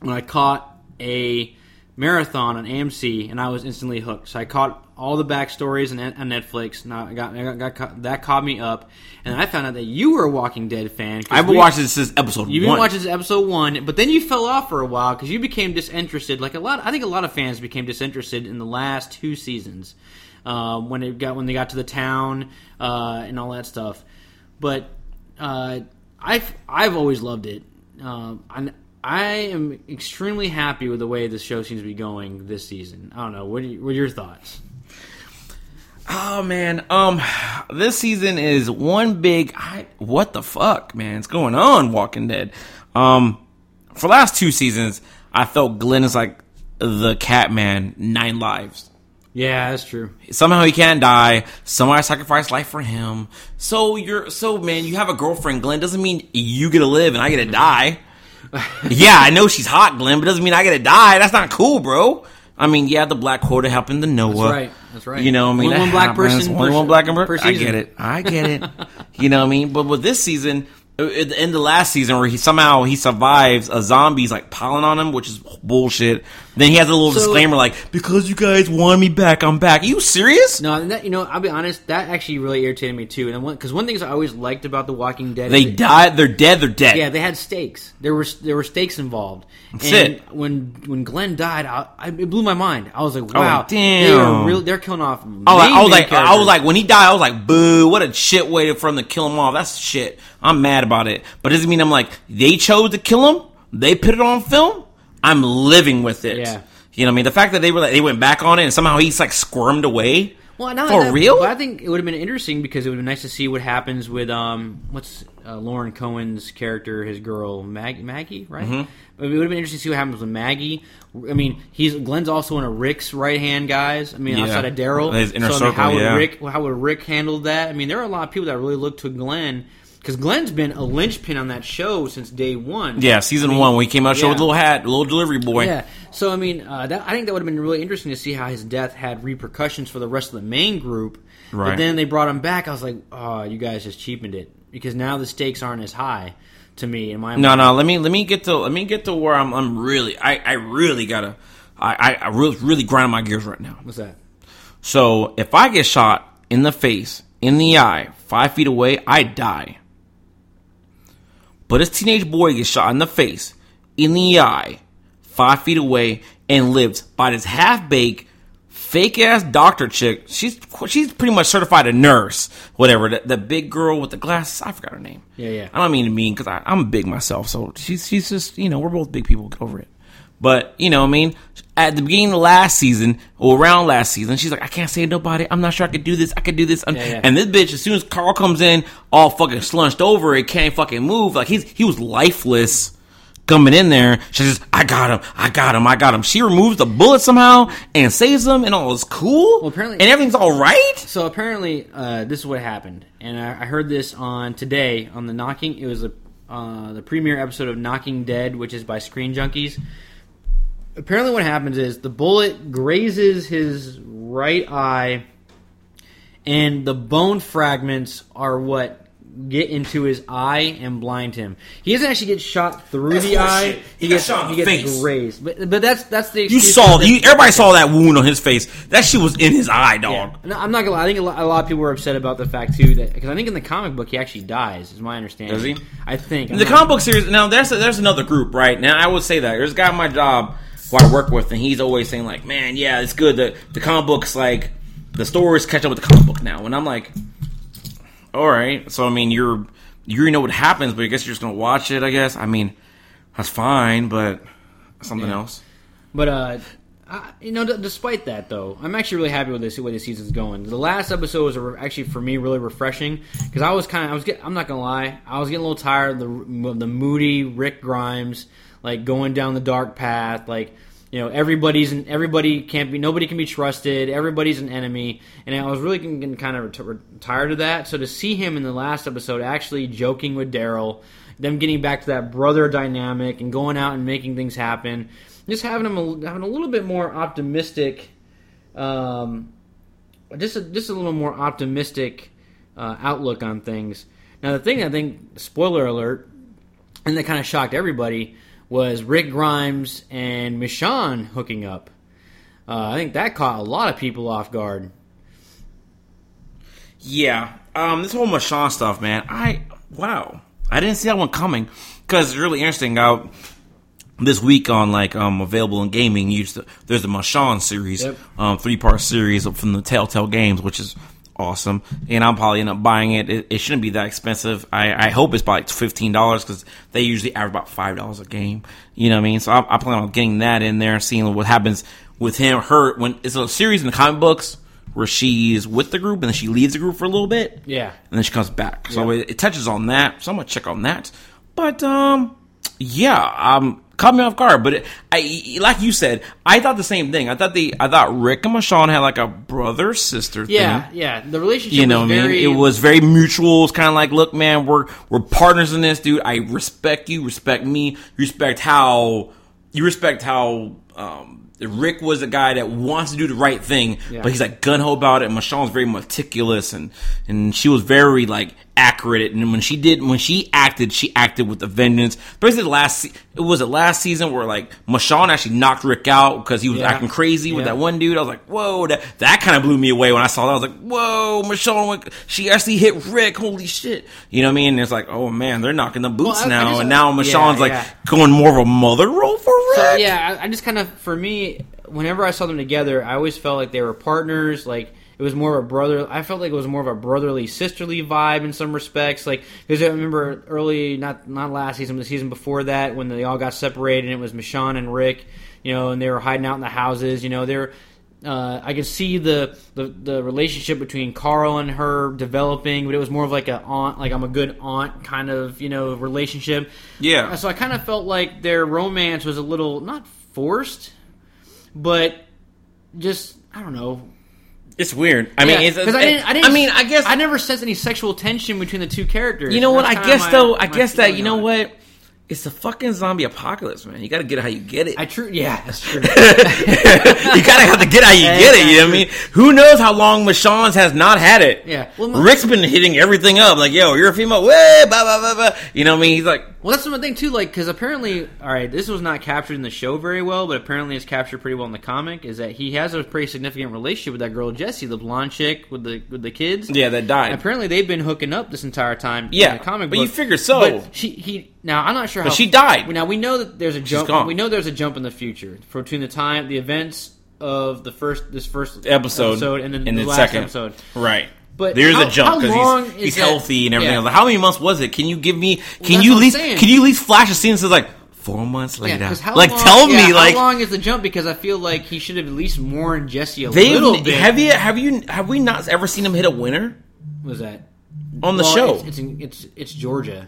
when I caught a marathon on AMC, and I was instantly hooked. So I caught all the backstories on, on Netflix. Now I got, I got, got caught- that caught me up, and I found out that you were a Walking Dead fan. I've been watching this since episode You've been watching this episode one, but then you fell off for a while because you became disinterested. Like a lot, I think a lot of fans became disinterested in the last two seasons um, when it got when they got to the town uh, and all that stuff. But uh, I've I've always loved it. Um, I I am extremely happy with the way this show seems to be going this season. I don't know. What are, you, what are your thoughts? Oh man, um, this season is one big. I, what the fuck, man? It's going on. Walking Dead. Um, for last two seasons, I felt Glenn is like the Catman, nine lives. Yeah, that's true. Somehow he can't die. Somebody sacrificed life for him. So you're so man, you have a girlfriend, Glenn. Doesn't mean you get to live and I get to die. yeah, I know she's hot, Glenn, but doesn't mean I get to die. That's not cool, bro. I mean, yeah, the black quota happened to Noah. That's right. That's right. You know, I mean, Only one black happens. person Only one black person. per I get it. I get it. you know what I mean? But with this season, at the end of last season, where he somehow he survives a zombie's like piling on him, which is bullshit. Then he has a little So- disclaimer like, "Because you guys want me back, I'm back." Are you serious? No, and that, you know, I'll be honest. That actually really irritated me too. And one because one thing I always liked about The Walking Dead, They died. They're dead. They're dead. Yeah, they had stakes. There were there were stakes involved. That's and it. when when Glenn died, I, I, it blew my mind. I was like, I was wow, they are damn. really they're killing off. I was, like, I was like, I was like, when he died, I was like, boo! What a shit way for him to kill him off. That's shit. I'm mad about it, but it doesn't mean I'm like they chose to kill him. They put it on film. I'm living with it. Yeah. You know what I mean? The fact that they were like, they went back on it and somehow he's like squirmed away. Well, not For that, real? But I think it would have been interesting because it would have been nice to see what happens with um, what's uh, Lauren Cohan's character, his girl Mag- Maggie, right? Mm-hmm. But it would have been interesting to see what happens with Maggie. I mean, he's Glenn's also one of Rick's right hand guys. I mean, Yeah. outside of Daryl, His inner so I mean, how circle, would yeah. Rick how would Rick handle that? I mean, there are a lot of people that really look to Glenn because Glenn's been a linchpin on that show since day one. Yeah, season I mean, one when he came out, show with a little hat, a little delivery boy. Yeah. So I mean, uh, that, I think that would have been really interesting to see how his death had repercussions for the rest of the main group. Right. But then they brought him back. I was like, oh, you guys just cheapened it because now the stakes aren't as high to me in my No, mind. no. Let me let me get to let me get to where I'm. I'm really. I I really gotta. I I, I really really grinding my gears right now. What's that? So if I get shot in the face, in the eye, five feet away, I die. But this teenage boy gets shot in the face, in the eye, five feet away, and lives by this half baked, fake ass doctor chick. She's she's pretty much certified a nurse, whatever. The, the big girl with the glasses, I forgot her name. Yeah, yeah. I don't mean to mean because I'm big myself, so she's she's just you know we're both big people. Get over it. But you know, what I mean, at the beginning of last season or around last season, she's like, I can't say nobody. I'm not sure I could do this. I could do this. Yeah, yeah. And this bitch, as soon as Carl comes in, all fucking slunched over, it can't fucking move. Like he's he was lifeless coming in there. She says, I got him. I got him. I got him. She removes the bullet somehow and saves him, and all is cool. Well, apparently- and everything's all right. So apparently, uh, this is what happened, and I, I heard this on today on the Knocking. It was a, uh, the premiere episode of Knocking Dead, which is by Screen Junkies. Apparently, what happens is the bullet grazes his right eye, and the bone fragments are what get into his eye and blind him. He doesn't actually get shot through That's the eye. He got gets shot in he the gets face. grazed. But but that's that's the You saw, that- you, everybody saw that wound on his face. That shit was in his eye, dog. yeah. No, I'm not gonna lie. I think a lot, a lot of people were upset about the fact too that because I think in the comic book he actually dies. Is my understanding. Does he? I think In the comic book series, now there's a, there's another group, right? Now I would say that there's a guy at my job who I work with, and he's always saying like, "Man, yeah, it's good. The the comic books like the stories catch up with the comic book now." And I'm like, "All right." So I mean, you're you already know what happens, but I guess you're just gonna watch it. I guess. I mean, that's fine, but something Yeah. else. But uh, I, you know, d- despite that though, I'm actually really happy with this way the season's going. The last episode was re- actually for me really refreshing because I was kind of I was get, I'm not gonna lie I was getting a little tired of the of the moody Rick Grimes like going down the dark path like. You know, everybody's an, everybody can't be nobody can be trusted. Everybody's an enemy, and I was really getting, kind of tired of that. So to see him in the last episode actually joking with Daryl, them getting back to that brother dynamic and going out and making things happen, just having him a, having a little bit more optimistic, um, just a, just a little more optimistic uh, outlook on things. Now the thing I think, spoiler alert, and that kind of shocked everybody was Rick Grimes and Michonne hooking up. Uh, I think that caught a lot of people off guard. Yeah. Um, this whole Michonne stuff, man. I wow. I didn't see that one coming because it's really interesting. Out this week on like um available in gaming, you used to, there's the Michonne series, Yep. um three part series from the Telltale Games, which is awesome. And I'll probably end up buying it. It, it shouldn't be that expensive. I, I hope it's about like fifteen dollars because they usually average about five dollars a game. You know what I mean? So I, I plan on getting that in there, seeing what happens with him, her when it's a series in the comic books where she's with the group and then she leaves the group for a little bit Yeah. and then she comes back. So Yeah. it, it touches on that. So I'm gonna check on that. But um, yeah, um, caught me off guard. But it, I, like you said, I thought the same thing. I thought the, I thought Rick and Michonne had like a brother sister. Yeah, thing. yeah. The relationship You know was what I mean? It was very mutual. It's kind of like, look, man, we're we're partners in this, dude. I respect you, respect me, respect how you respect how um, Rick was a guy that wants to do the right thing, Yeah. but he's like gun ho about it. And Michonne's very meticulous, and and she was very like accurate. And when she did, when she acted, she acted with a vengeance. Basically, the last it was the last season where like Michonne actually knocked Rick out because he was Yeah. acting crazy with that one dude. I was like, whoa, that that kind of blew me away when I saw that. I was like, whoa, Michonne, went, she actually hit Rick. Holy shit! You know what I mean? And it's like, oh man, they're knocking the boots Well, I- I now, just- and now yeah, like yeah. going more of a mother role for Rick. So, yeah, I, I just kind of, for me, whenever I saw them together, I always felt like they were partners. Like it was more of a brother. I felt like it was more of a brotherly, sisterly vibe in some respects. Like because I remember early, not not last season, but the season before that, when they all got separated, and it was Michonne and Rick, you know, and they were hiding out in the houses. You know, they're. Uh, I could see the, the the relationship between Carl and her developing, but it was more of like a aunt, like I'm a good aunt kind of you know relationship. Yeah. So I kind of felt like their romance was a little not forced, but just I don't know. It's weird. I mean, Yeah, it's, 'cause I didn't. I didn't. I mean, I guess I never sensed any sexual tension between the two characters. You know what? I guess my- though. I guess that you know what? It's the fucking zombie apocalypse, man. You got to get it how you get it. I true. Yeah, that's true. you gotta have to get how you Yeah, get it. You know what I mean? Who knows how long Michonne's has not had it? Yeah. Well, Rick's been hitting everything up. Like, yo, you're a female. Way, blah blah blah blah. You know what I mean? He's like, Well, that's one thing too. Like, because apparently, all right, this was not captured in the show very well, but apparently it's captured pretty well in the comic. Is that he has a pretty significant relationship with that girl Jessie, the blonde chick with the with the kids. yeah, that died. Apparently, they've been hooking up this entire time. Yeah, in the comic but book. you figure so. But she he now I'm not sure But how she died. Now we know that there's a jump. We know there's a jump in the future between the time the events of the first this first Episode, and then and the the last second. episode. Right. But there's how- a jump because he's, he's healthy and everything. yeah. else. How many months was it? Can you give me? Can that's you at least? Can you at least flash a scene that says like four months Yeah, how like long- tell yeah, me like how long is the jump? Because I feel like he should have at least warned Jessie a They little bit. have you have you have we not ever seen him hit a winner What was that on the Well, show? It's it's, it's it's Georgia.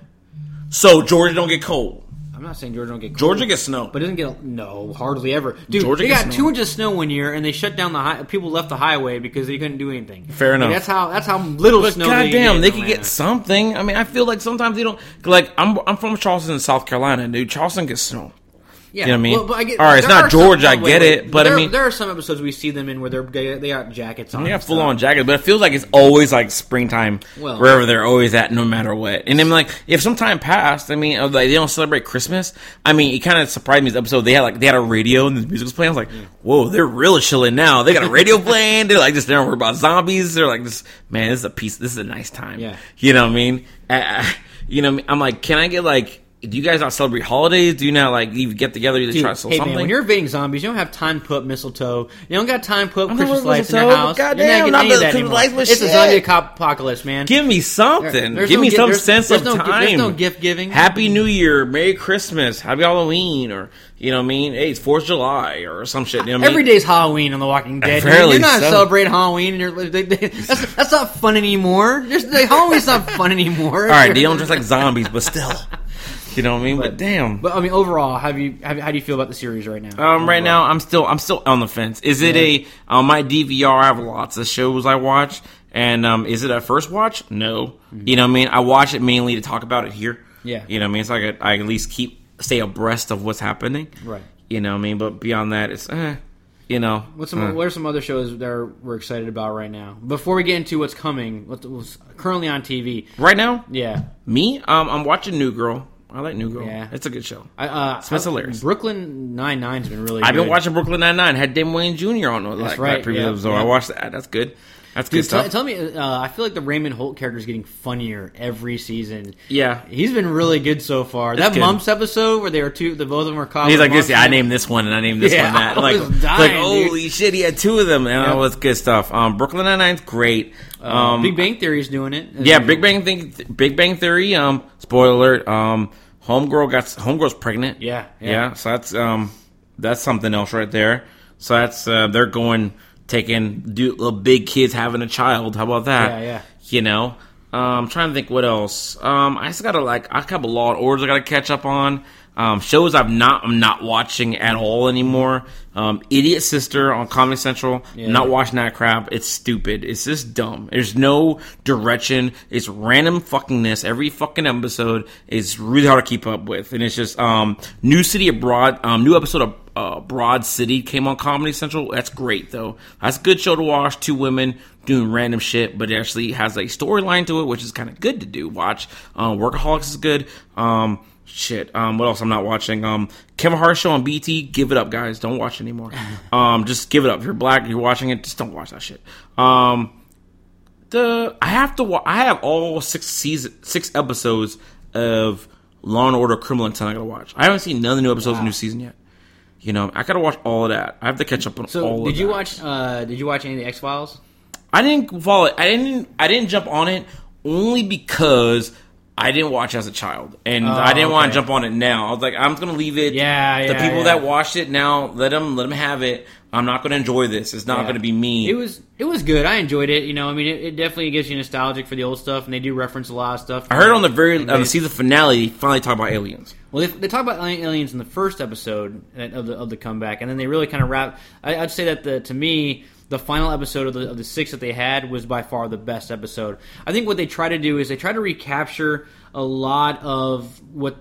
so Georgia don't get cold. I'm not saying Georgia don't get cold, Georgia gets snow. but it doesn't get no hardly ever. Dude, Georgia they got snow. two inches of snow one year, and they shut down the high. People left the highway because they couldn't do anything. Fair enough. Like, that's how that's how little But snow. they goddamn, get they could get something. I mean, I feel like sometimes they don't. Like I'm I'm from Charleston, South Carolina, dude. Charleston gets snow. Yeah, You know what I mean? Well, but I get, All right, it's not George. some- I wait, get wait, it, but I mean- there are some episodes we see them in where they're they, they got jackets on. They got full on jackets, but it feels like it's always like springtime Well- wherever they're always at, no matter what. And then like if some time passed, I mean, like, they don't celebrate Christmas. I mean, it kind of surprised me. This episode they had like they had a radio and the music was playing. I was like, whoa, they're really chilling now. They got a radio playing. They're like just they don't worry about zombies. They're like this man. This is a piece. This is a nice time. Yeah. you know what I mean. Uh, you know, what I'm like, can I get like? Do you guys not celebrate holidays? Do you not like you get together to Dude, try to sell hey something? man, when you're invading zombies, you don't have time to put mistletoe. You don't got time to put Christmas lights in your house. goddamn, not not getting any of the that Christmas lights with It's a zombie apocalypse, man. Give me something. There- Give no me gi- some there's- sense there's of no time. there's no gift giving. Happy New Year, Merry Christmas, Happy Halloween, or you know what I mean? Hey, it's Fourth of July or some shit. You know what Every mean? day's Halloween on The Walking Dead. Apparently you're not so. celebrating Halloween. And you're, they, they, that's, that's not fun anymore. There's, like, Halloween's not fun anymore. All right, they don't dress like zombies, but still, you know what I mean? But, damn. But I mean, overall, have you have, how do you feel about the series right now? Um, right now, I'm still I'm still on the fence. Is it a on my DVR? I have lots of shows I watch, and um, is it a first watch? No. You know what I mean? I watch it mainly to talk about it here. Yeah. You know what I mean? It's like I, I at least keep stay abreast of what's happening. Right. You know what I mean? But beyond that, it's eh, you know. What's some, eh. what are some other shows that are, we're excited about right now? Before we get into what's coming, what's, what's currently on TV? right now? Yeah, Me? Um, I'm watching New Girl. I like New Girl. Yeah. It's a good show. I, uh, It's hilarious. Brooklyn Nine Nine's been really. I've been watching Brooklyn Nine Nine. Had Damon Wayans Jr. on like That's right, that previous yeah, episode. yeah. I watched that. That's good. That's good Dude, stuff. tell me, uh, I feel like the Raymond Holt character is getting funnier every season. yeah. He's been really good so far. that good. Mumps episode where they were two, the both of them were caught. He's like this. Yeah, I named this one and I named this Yeah, one that. I Like, was like dying, dude. holy shit, he had two of them, and Yep. that was good stuff. Um, Brooklyn Nine Nine's great. Um, Big Bang Theory is doing it. yeah, Big Bang thing, Big Bang Theory. Um, spoiler alert. Um, Homegirl got Homegirl's pregnant. Yeah, yeah. yeah. so that's um, that's something else right there. So that's uh, they're going taking do little big kids having a child. How about that? Yeah, yeah. You know. Um, I'm trying to think what else. Um, I just gotta like I have a Law and Orders I gotta catch up on. Um, shows I've not I'm not watching at all anymore. Um, Idiotsitter on Comedy Central. Yeah. Not watching that crap. It's stupid. It's just dumb. There's no direction. It's random fuckingness. Every fucking episode is really hard to keep up with, and it's just um, New City Abroad. Um, new episode of uh, Broad City came on Comedy Central. That's great though. That's a good show to watch. Two women doing random shit, but it actually has a storyline to it, which is kind of good to do. Watch. Um, Workaholics is good. Um, shit. Um, what else? I'm not watching. Um, Kevin Hart show on BT. Give it up, guys. Don't watch anymore. um, just give it up. If you're black, and you're watching it. Just don't watch that shit. Um, the I have to. Wa- I have all six season, six episodes of Law and Order: Criminal Intent. I gotta watch. I haven't seen none of the new episodes of the new season yet. You know, I gotta watch all of that. I have to catch up on So all. did of you that. watch? Uh, did you watch any of the X Files? I didn't follow it. I didn't. I didn't jump on it only because I didn't watch as a child, and oh, I didn't want Oh, to jump on it now. I was like, I'm just gonna leave it. Yeah, yeah The people yeah. that watched it now, let them let them have it. I'm not gonna enjoy this. It's not Yeah. gonna be me. It was it was good. I enjoyed it. You know, I mean, it, it definitely gives you nostalgic for the old stuff, and they do reference a lot of stuff. I heard on the very on the season finale, finally talk about aliens. Well, they, they talk about aliens in the first episode uh, of the of the comeback, and then they really kind of wrap. I, I'd say that the to me the final episode of the of the six that they had was by far the best episode. I think what they try to do is they try to recapture a lot of what.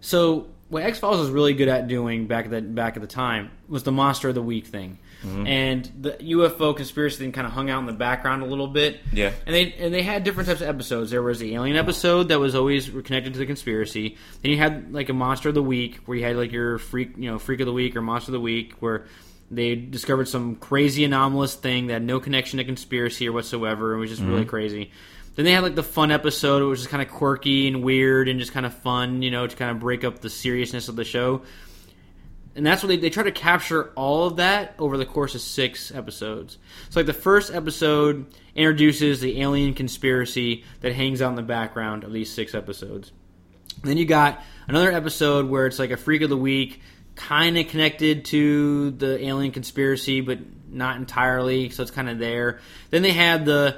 So what X Files was really good at doing back at the back at the time was the monster of the week thing. Mm-hmm. And the UFO conspiracy thing kind of hung out in the background a little bit. Yeah. And they and they had different types of episodes. There was the alien episode that was always connected to the conspiracy. Then you had like a monster of the week where you had like your freak, you know, freak of the week or monster of the week where they discovered some crazy anomalous thing that had no connection to conspiracy or whatsoever. It was just really mm-hmm. crazy. Then they had like the fun episode, which is kind of quirky and weird and just kind of fun, you know, to kind of break up the seriousness of the show. And that's what they, they try to capture all of that over the course of six episodes. So, like, the first episode introduces the alien conspiracy that hangs out in the background of these six episodes. Then you got another episode where it's like a freak of the week, kind of connected to the alien conspiracy, but not entirely. So it's kind of there. Then they had the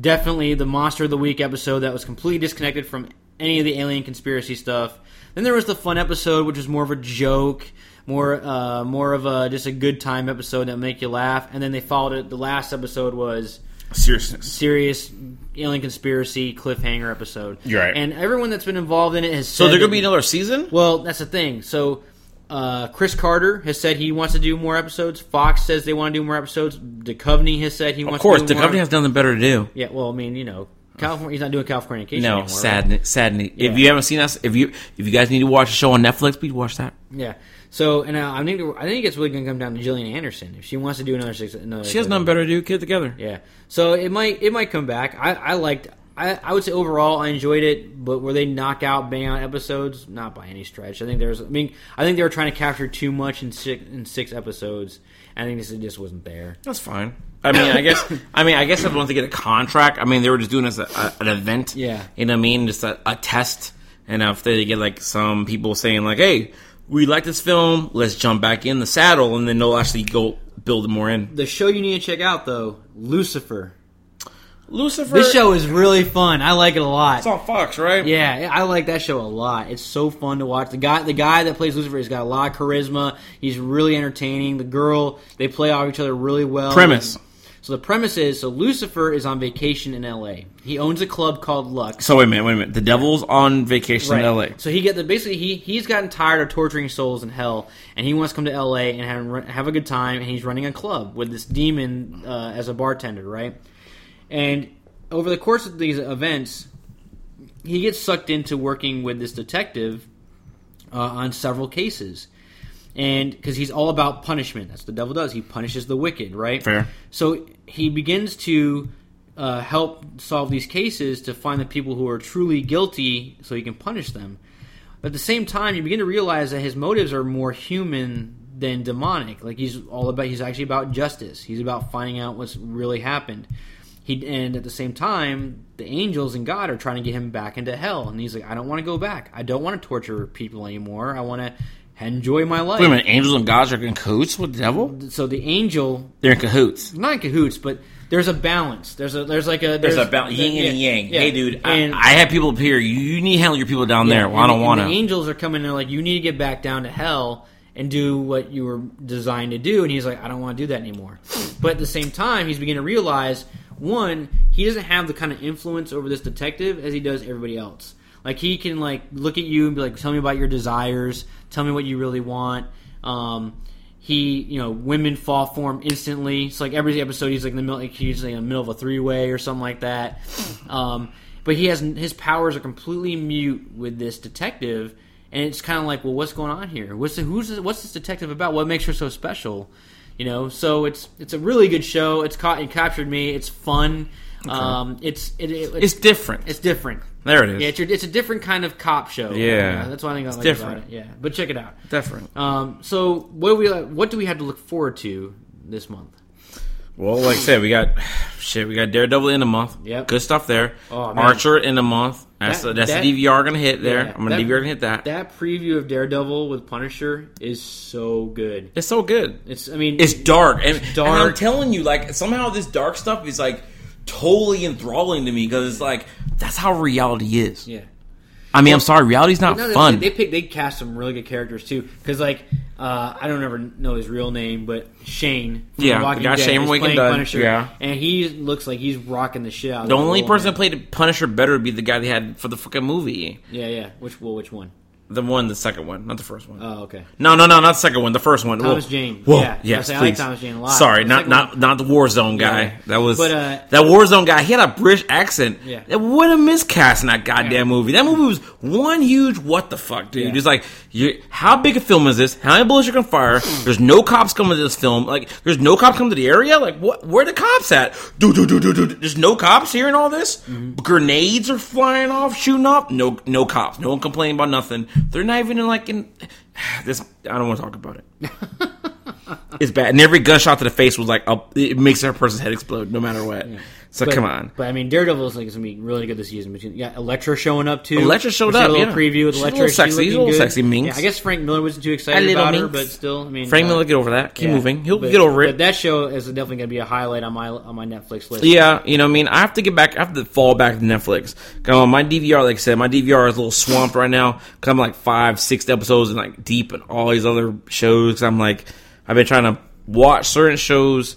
definitely the monster of the week episode that was completely disconnected from any of the alien conspiracy stuff. Then there was the fun episode, which was more of a joke, more uh, more of a just a good time episode that make you laugh. And then they followed it. The last episode was Seriousness. serious alien conspiracy cliffhanger episode. You're right. And everyone that's been involved in it has So said there gonna be another season? well, that's the thing. So, uh, Chris Carter has said he wants to do more episodes. Fox says they want to do more episodes. Duchovny has said he wants. Of course, to do company more. has nothing better to do. yeah, well, I mean, you know, California. He's not doing Californication No, anymore. sad, right? sad. If you haven't seen us, if you if you guys need to watch a show on Netflix, please watch that. Yeah. So, and uh, I think I think it's really going to come down to Gillian Anderson if she wants to do another six. Another She has nothing better to do. Get together. Yeah. So it might it might come back. I, I liked. I, I would say overall I enjoyed it, but were they knock out bang out episodes? Not by any stretch. I think there's. I mean, I think they were trying to capture too much in six in six episodes. I think this just wasn't there. That's fine. I mean, I guess. I mean, I guess if once they get a contract, I mean, they were just doing as a, uh, an event. Yeah. You know what I mean? Just a, a test. And if they get like some people saying like, "Hey, we like this film. Let's jump back in the saddle," and then they'll actually go build more in. The show you need to check out though, Lucifer. Lucifer. This show is really fun. I like it a lot. It's on Fox, right? Yeah, I like that show a lot. It's so fun to watch. The guy, the guy that plays Lucifer, he's got a lot of charisma. He's really entertaining. The girl, they play off each other really well. Premise. So the premise is, so Lucifer is on vacation in L.A. He owns a club called Lux. So wait a minute, wait a minute. The devil's on vacation in L.A. So he get the basically he he's gotten tired of torturing souls in hell, and he wants to come to L.A. and have have a good time. And he's running a club with this demon uh, as a bartender, right? And over the course of these events, he gets sucked into working with this detective uh, on several cases. And because he's all about punishment, that's what the devil does. He punishes the wicked, right? Fair. So he begins to uh, help solve these cases to find the people who are truly guilty, so he can punish them. But at the same time, you begin to realize that his motives are more human than demonic. Like he's all about, he's actually about justice. He's about finding out what's really happened. He and at the same time, the angels and God are trying to get him back into hell, and he's like, I don't want to go back. I don't want to torture people anymore. I want to enjoy my life. Wait a minute. Angels and gods are in cahoots with the devil. So the angel They're in cahoots. not in cahoots, but there's a balance. There's a there's like a There's a balance, yin and yeah, yang. yeah. Hey, dude, And- I, I have people up here. You, you need to handle your people down there. Yeah, Well, I don't want to. angels are coming in like, you need to get back down to hell and do what you were designed to do. And he's like, I don't want to do that anymore. But at the same time, he's beginning to realize one, he doesn't have the kind of influence over this detective as he does everybody else. Like he can like look at you and be like, tell me about your desires, tell me what you really want. Um, he, you know, women fall for him instantly. It's like every episode he's like in the middle, like he's like in the middle of a three way or something like that. Um, but he has his powers are completely mute with this detective, and it's kind of like, well, what's going on here? What's the, who's what's this detective about? What makes her so special? You know, so it's it's a really good show. It's caught it captured me. It's fun. Um, it's it, it, It's different. it's different. there it is. Yeah, it's, your, it's a different kind of cop show. Yeah. Uh, that's I think I It's like different. about it. Yeah, but check it out. different. Um, so what do we what do we have to look forward to this month? Well, like I said, we got shit. We got Daredevil in a month. Yep. Good stuff there. Oh, man. Archer in a month. That's That- that's that- the DVR gonna hit there. Yeah, I'm gonna that- DVR gonna hit that. That preview of Daredevil with Punisher is so good. It's so good. It's I mean It's dark, and, dark. and I'm telling you, like somehow this dark stuff is like totally enthralling to me because it's like that's how reality is. yeah. I mean, I'm sorry, reality's not No, they- fun. They, pick they cast some really good characters too. Because like uh, I don't ever know his real name, but Shane. Yeah, the guy Dead Shane is Walking playing Dead, Punisher, yeah. and he looks like he's rocking the shit out. of the only role, person man. that played Punisher better would be the guy they had for the fucking movie. Yeah, yeah. Which well, which one? The one, the second one, not the first one. Oh, okay. no, no, no, not the second one. The first one. Thomas Whoa. Jane. Whoa, Yeah, yes, I like. Thomas Jane a lot. Sorry, The not not one- not the Warzone guy. Yeah. That was But, uh, that Warzone guy. He had a British accent. Yeah. That would have miscast in that goddamn Yeah. movie. That movie was one huge what the fuck, dude. Yeah. It's like, you, how big a film is this? How many bullets you can fire? There's no cops coming to this film. Like, there's no cops coming to the area. Like, what? Where the cops at? Do do do do do. There's no cops here and all this. Mm-hmm. Grenades are flying off, shooting up. No, no cops. No one complaining about nothing. They're not even in like in this. I don't want to talk about it. it's bad. And every gunshot to the face was like, up, it makes that person's head explode, no matter what. So But, come on. But I mean, Daredevil is like gonna be really good this season. But you got Elektra showing up too. Elektra showed up, A little yeah. preview with She's a little sexy. She's a little good. sexy minx. Yeah, I guess Frank Miller wasn't too excited about her, but still, I mean, Frank uh, Miller, get over that. Keep yeah. moving. He'll But- get over it. But that show is definitely going to be a highlight on my on my Netflix list. Yeah, you know, what I mean, I have to get back. I have to fall back to Netflix. 'Cause, um, my DVR, like I said, my DVR is a little swamped right now. Cause I'm like five, six episodes and like deep in all these other shows. I'm like, I've been trying to watch certain shows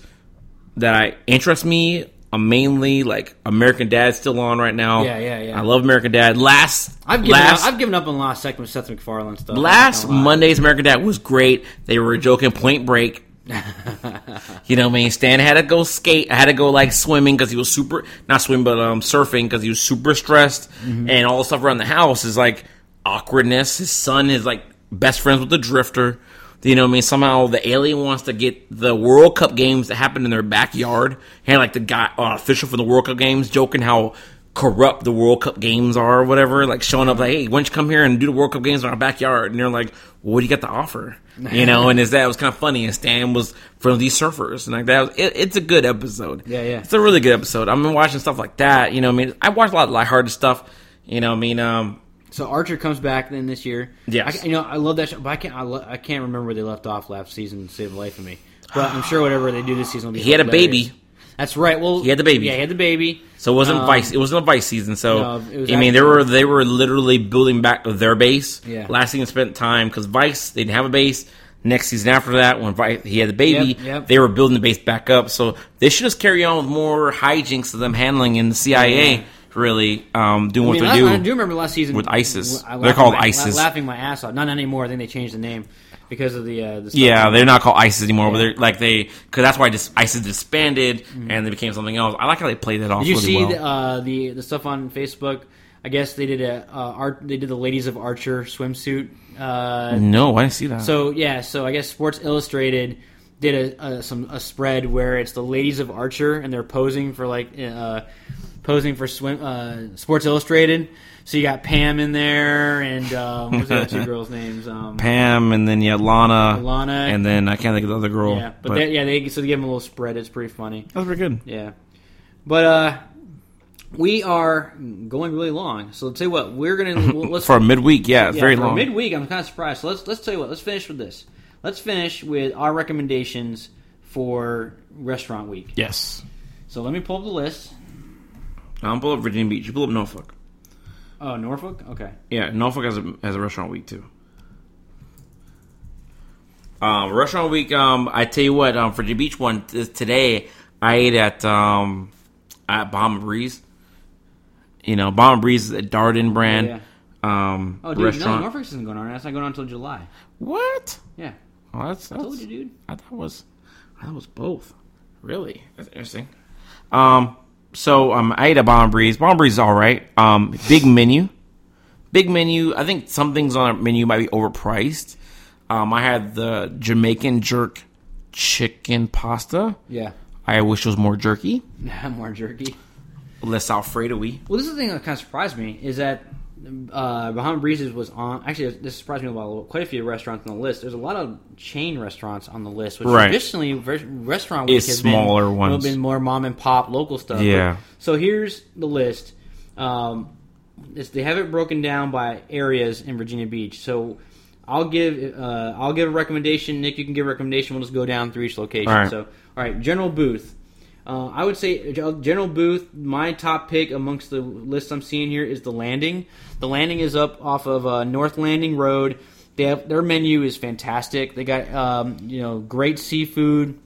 that I interest me. I'm mainly like American Dad still on right now. Yeah, yeah, yeah. I love American Dad. Last, I've given last, up, I've given up on last second with Seth MacFarlane stuff. Last not gonna lie. Monday's American Dad was great. They were joking Point Break. you know what I mean? Stan had to go skate. I had to go like swimming because he was super, not swim, but um, surfing because he was super stressed. Mm-hmm. And all the stuff around the house is like awkwardness. His son is like best friends with the drifter. You know what I mean? Somehow the alien wants to get the World Cup games that happen in their backyard. And like the guy, uh, official for the World Cup games, joking how corrupt the World Cup games are or whatever. Like showing up like, hey, why don't you come here and do the World Cup games in our backyard? And they're like, well, what do you got to offer? You know, and his dad was kind of funny. And Stan was from these surfers. And like that was, it, it's a good episode. Yeah, yeah. It's a really good episode. I've been watching stuff like that. You know I mean? I watch a lot of lighthearted stuff. You know I mean? Um, So Archer comes back then this year. Yes. I, you know I love that show, but I can't I, lo- I can't remember where they left off last season. To save the life of me, but I'm sure whatever they do this season will be. He had a hilarious. baby. That's right. Well, He had the baby. Yeah, he had the baby. So it wasn't Um, Vice. It wasn't a Vice season. So No, I mean, they were they were literally building back their base. Yeah. Last season spent time because Vice they didn't have a base. Next season after that, when Vice, he had the baby, Yep, yep. they were building the base back up. So they should just carry on with more hijinks of them handling in the CIA. Yeah. Really um, doing I, mean, what they I do. do remember last season with ISIS. I- They're called my- ISIS. Laughing my ass off. Not anymore. I think they changed the name because of the. Uh, the stuff Yeah, they're not called ISIS anymore, but they're like they because that's why dis- ISIS disbanded and they became something else. I like how they played that off. Mm-hmm. Did you really see well. the, uh, the the stuff on Facebook? I guess they did a uh, art. They did the Ladies of Archer swimsuit. Uh, no, I didn't see that. So yeah, so I guess Sports Illustrated did a, a some a spread where it's the ladies of Archer and they're posing for like uh, posing for swim uh, Sports Illustrated. So you got Pam in there and um, what's the other two girls' names? Um, Pam, and then yeah, Lana, Lana. and then I can't think of the other girl. yeah, but, they, yeah, they so they give them a little spread. It's pretty funny. that was pretty good. Yeah, but uh, we are going really long. So let's tell you what we're gonna let's For a midweek, yeah, it's yeah, very for long. Midweek, I'm kind of surprised. So let's let's tell you what. Let's finish with this. Let's finish with our recommendations for Restaurant Week. yes. So let me pull up the list. I'm pull up Virginia Beach. You pull up Norfolk. Oh, Norfolk. Okay. Yeah, Norfolk has a has a restaurant week too. Um, restaurant week. Um, I tell you what. Um, Virginia Beach one t- today. I ate at um at Bahama Breeze. You know, Bahama Breeze is a Darden brand Yeah, um Oh, dude, restaurant. no, Norfolk isn't going on. That's not going on until July. what? Yeah, Oh, that's, I told you, dude. I thought was I thought it was both. Really? That's interesting. Um so um I ate a Bomb Breeze. Bomb Breeze is alright. Um big menu. Big menu. I think some things on our menu might be overpriced. Um I had the Jamaican jerk chicken pasta. Yeah, I wish it was more jerky. more jerky. Less Alfredo y. Well, this is the thing that kind of surprised me is that uh, Bahama Breezes was on. Actually, this surprised me about quite a few restaurants on the list. There's a lot of chain restaurants on the list, which Right. traditionally re- restaurant week has smaller been, ones. been more mom and pop local stuff. Yeah. But- so here's the list. Um, it's, they have it broken down by areas in Virginia Beach. So I'll give uh, I'll give a recommendation. Nick, you can give a recommendation. We'll just go down through each location. All right. So all right, General Booth. Uh, I would say General Booth. My top pick amongst the list I'm seeing here is the Landing. The Landing is up off of uh, North Landing Road. They have their menu is fantastic. They got um, you know great seafood.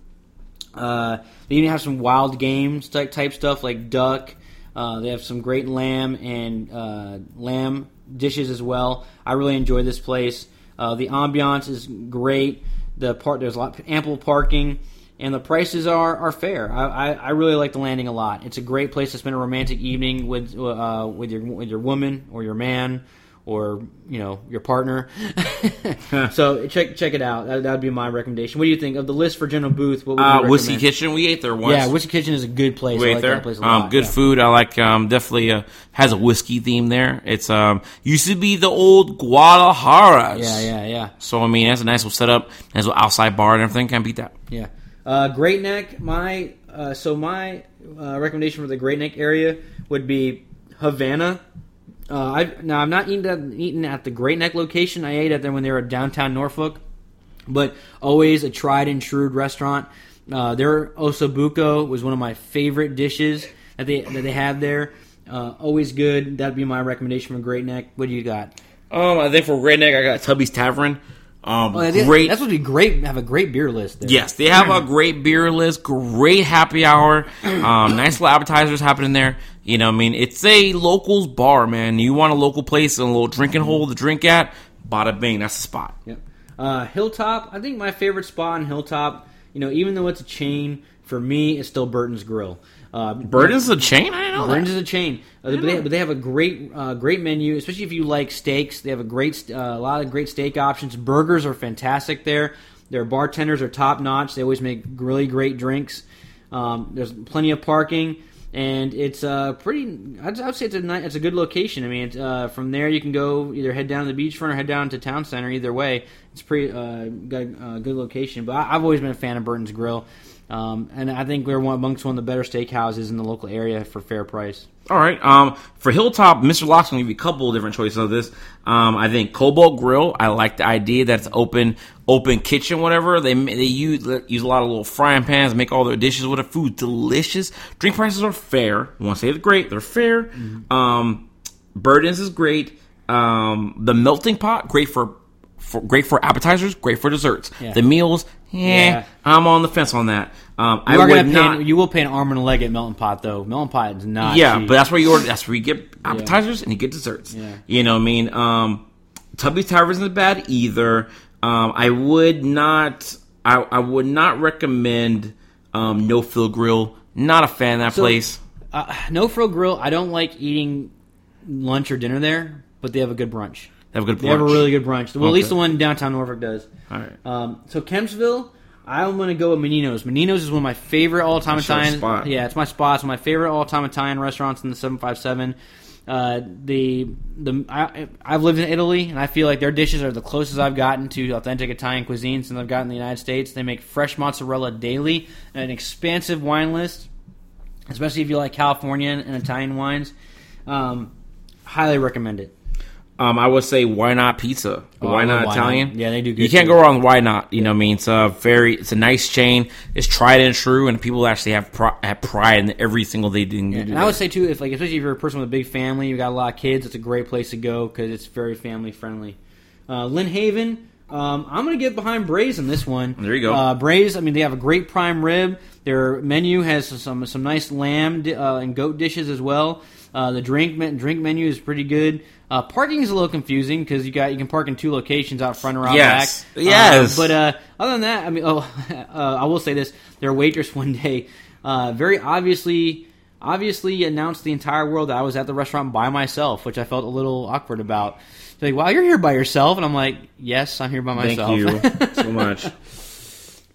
Uh, they even have some wild games type type stuff like duck. Uh, they have some great lamb and uh, lamb dishes as well. I really enjoy this place. Uh, the ambiance is great. The part there's a lot ample parking, and the prices are are fair. I, I, I really like the landing a lot. It's a great place to spend a romantic evening with uh, with your with your woman or your man or you know your partner. so check check it out. That would be my recommendation. What do you think of the list for General Booth? What would Uh Whiskey? Kitchen. We ate there once. Yeah, Whiskey Kitchen is a good place. I Wait like there. that place a Um, good yeah. food. I like. Um, definitely uh, has a whiskey theme there. It's um used to be the old Guadalajara. Yeah, yeah, yeah, So I mean, that's a nice little setup. Nice little outside bar and everything. Can't beat that. yeah. Uh, Great Neck. My uh, so my uh, recommendation for the Great Neck area would be Havana. Uh, I now I'm not eating at, eating at the Great Neck location. I ate at there when they were downtown Norfolk, but always a tried and true restaurant. Uh, their osso buco was one of my favorite dishes that they that they have there. Uh, always good. That'd be my recommendation for Great Neck. What do you got? Um, I think for Great Neck, I got Tubby's Tavern. Um, Oh, that is- great. That's what would be great. Have a great beer list there. Yes, they have a great beer list, great happy hour, um, nice little appetizers happening there. You know, I mean, it's a locals bar, man. You want a local place and a little drinking hole to drink at? Bada bing, that's the spot. Yep. Uh, Hilltop. I think my favorite spot in Hilltop. You know, even though it's a chain, for me, it's still Burton's Grill. Uh, Burton's a chain? I know Burton's that. is a chain, uh, but, they, but they have a great, uh, great menu. Especially if you like steaks, they have a great, uh, a lot of great steak options. Burgers are fantastic there. Their bartenders are top notch. They always make really great drinks. Um, there's plenty of parking, and it's uh, pretty. I'd, I'd say it's a ni- it's a good location. I mean, it's, uh, from there you can go either head down to the beachfront or head down to town center. Either way, it's pretty uh, good, uh, good location. But I, I've always been a fan of Burton's Grill. Um, and I think we're one amongst one of the better steakhouses in the local area for fair price. All right. Um, for Hilltop, Mr. Lock's gonna give you a couple of different choices of this. Um, I think Cobalt Grill. I like the idea that it's open, open kitchen, whatever. They they use use a lot of little frying pans, make all their dishes with it. Food delicious. Drink prices are fair. I want to say they're great. They're fair. Um, Burton's is great. Um, the melting pot, great for. For, great for appetizers, great for desserts. Yeah. The meals, eh, Yeah. I'm on the fence on that. Um, I You are would gonna pay. not. you will pay an arm and a leg at Melting Pot though. Melting Pot is not. Yeah, cheap. but that's where you order. That's where you get appetizers and you get desserts. Yeah. You know, what I mean, um, Tubby Tavern isn't bad either. Um, I would not. I, I would not recommend um, No Frill Grill. Not a fan of that So- place. uh, no frill grill. I don't like eating lunch or dinner there, but they have a good brunch. They have a good. They have a brunch. really good brunch. Well, at least the one downtown Norfolk does. All right. Um, so Kempsville, I'm going to go with Menino's. Menino's is one of my favorite all time Italian. spot. Yeah, it's my spot. It's one of my favorite all time Italian restaurants in the 757. Uh, the the I, I've lived in Italy, and I feel like their dishes are the closest I've gotten to authentic Italian cuisine since I've gotten in the United States. They make fresh mozzarella daily, and an expansive wine list, especially if you like California and Italian wines. Um, highly recommend it. Um, I would say why not pizza? Oh, why not Why Italian? Not. Yeah, they do You can't too. go wrong. Why not? You know, what I mean, it's a very, it's a nice chain. It's tried and true, and people actually have have pride in every single they do. they do And I would say too, if like especially if you're a person with a big family, you got a lot of kids, it's a great place to go because it's very family friendly. Uh, Lynnhaven, um, I'm gonna get behind Braze in this one. There you go. Uh, Braze, I mean they have a great prime rib. Their menu has some some nice lamb uh, and goat dishes as well. Uh, the drink drink menu is pretty good. Uh, parking is a little confusing because you got you can park in two locations out front or out Yes. back. Yes. Uh, but uh, other than that, I mean, oh, uh, I will say this: their waitress one day, uh, very obviously, obviously announced the entire world that I was at the restaurant by myself, which I felt a little awkward about. She's like, "Wow, you're here by yourself," and I'm like, "Yes, I'm here by myself." Thank myself." you so much.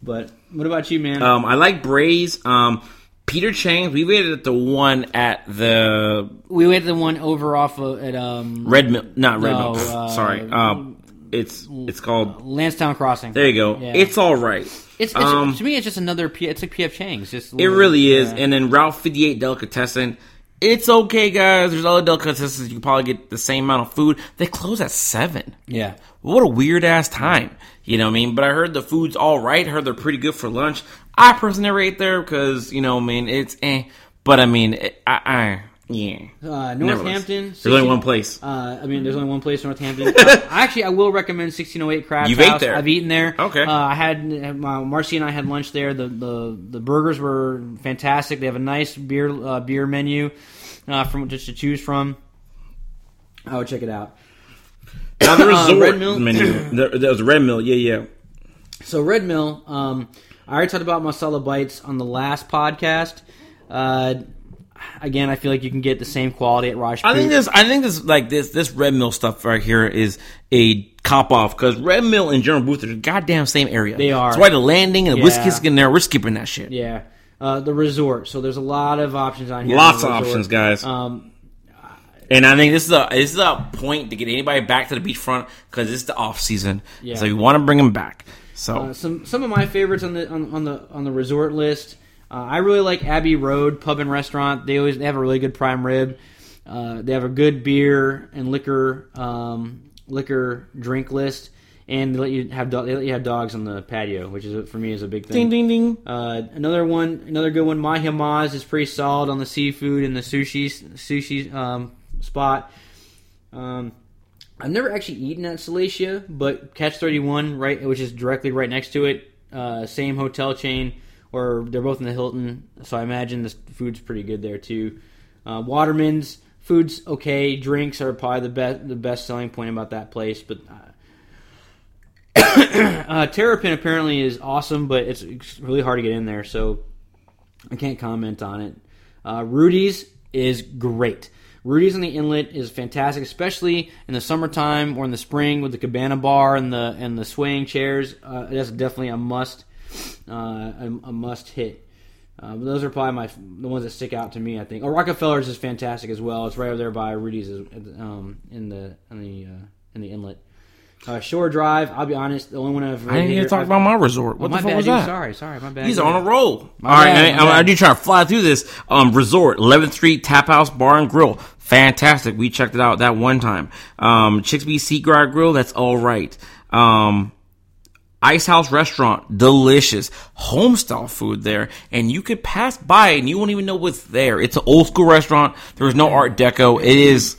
but what about you, man? Um, I like Braze. Um, Peter Chang's. We waited at the one at the we waited the one over off of, at um, Red Mill. Not Red No, Mill. uh, Sorry. Um, it's it's called. Lansdowne Crossing. There you go. Yeah. It's all right. It's, it's um, to me, it's just another. P, it's like PF Chang's. Just It really is. yeah. And then Route 58 Delicatessen. It's okay, guys. There's other delicatessens. You can probably get the same amount of food. They close at 7. yeah. What a weird ass time. You know what I mean? But I heard the food's all right. I heard they're pretty good for lunch. I personally never ate there because, you know, I mean, it's eh. But I mean, it, I, I, yeah. Uh, Northampton. There's only one place. Uh, I mean, there's only one place in Northampton. uh, actually, I will recommend 1608 Craft You've ate there? I've eaten there. Okay. Uh, I had my Marcy and I had lunch there. The the, the burgers were fantastic. They have a nice beer uh, beer menu uh, from just to choose from. I would check it out. Now, the Uh, resort Red Mill? menu. There, there was Red Mill. Yeah, yeah. So Red Mill, um, I already talked about Masala Bites on the last podcast. Uh, again, I feel like you can get the same quality at Rajput. I think this. I think this like this. This Red Mill stuff right here is a cop off because Red Mill and General Booth are the goddamn same area. They are. That's why the landing and the Yeah. whiskey is in there. We're skipping that shit. Yeah. Uh, the resort. So there's a lot of options on here. Lots of options, guys. Um, And I think this is a this is a point to get anybody back to the beachfront because it's the off season. Yeah. So you want to bring them back. So uh, some some of my favorites on the on, on the on the resort list. Uh, I really like Abbey Road Pub and Restaurant. They always they have a really good prime rib. Uh, they have a good beer and liquor um, liquor drink list, and they let you have do- they let you have dogs on the patio, which is for me is a big thing. ding ding ding. Uh, another one, another good one. Mahi Mah's is pretty solid on the seafood and the sushi sushi um, spot. Um, I've never actually eaten at Salacia, but Catch Thirty One, right, which is directly right next to it, uh, same hotel chain, or they're both in the Hilton, so I imagine the food's pretty good there too. Uh, Waterman's food's okay. Drinks are probably the best the best selling point about that place, but. Uh, uh, Terrapin apparently is awesome, but it's, it's really hard to get in there, so I can't comment on it. Uh, Rudee's is great. Rudee's on the inlet is fantastic, especially in the summertime or in the spring with the cabana bar and the and the swaying chairs. Uh, that's definitely a must, uh, a, a must hit. Uh, those are probably my the ones that stick out to me. I think. Oh, Rockefeller's is fantastic as well. It's right over there by Rudee's um, in the in the uh, in the inlet. Uh, Shore Drive. I'll be honest. The only one I've I didn't even talk about my resort. What Oh, the fuck bad, was dude. that? Sorry, sorry, my bad. He's dude. on a roll. My All right, bad, man, my I, I do try to fly through this. Um, resort, 11th Street Tap House Bar and Grill, fantastic. We checked it out that one time. Um, Chixby Seaguard Grill, that's all right. Um, Ice House Restaurant, delicious. Homestyle food there, and you could pass by and you won't even know what's there. It's an old school restaurant. There's no Art Deco. It is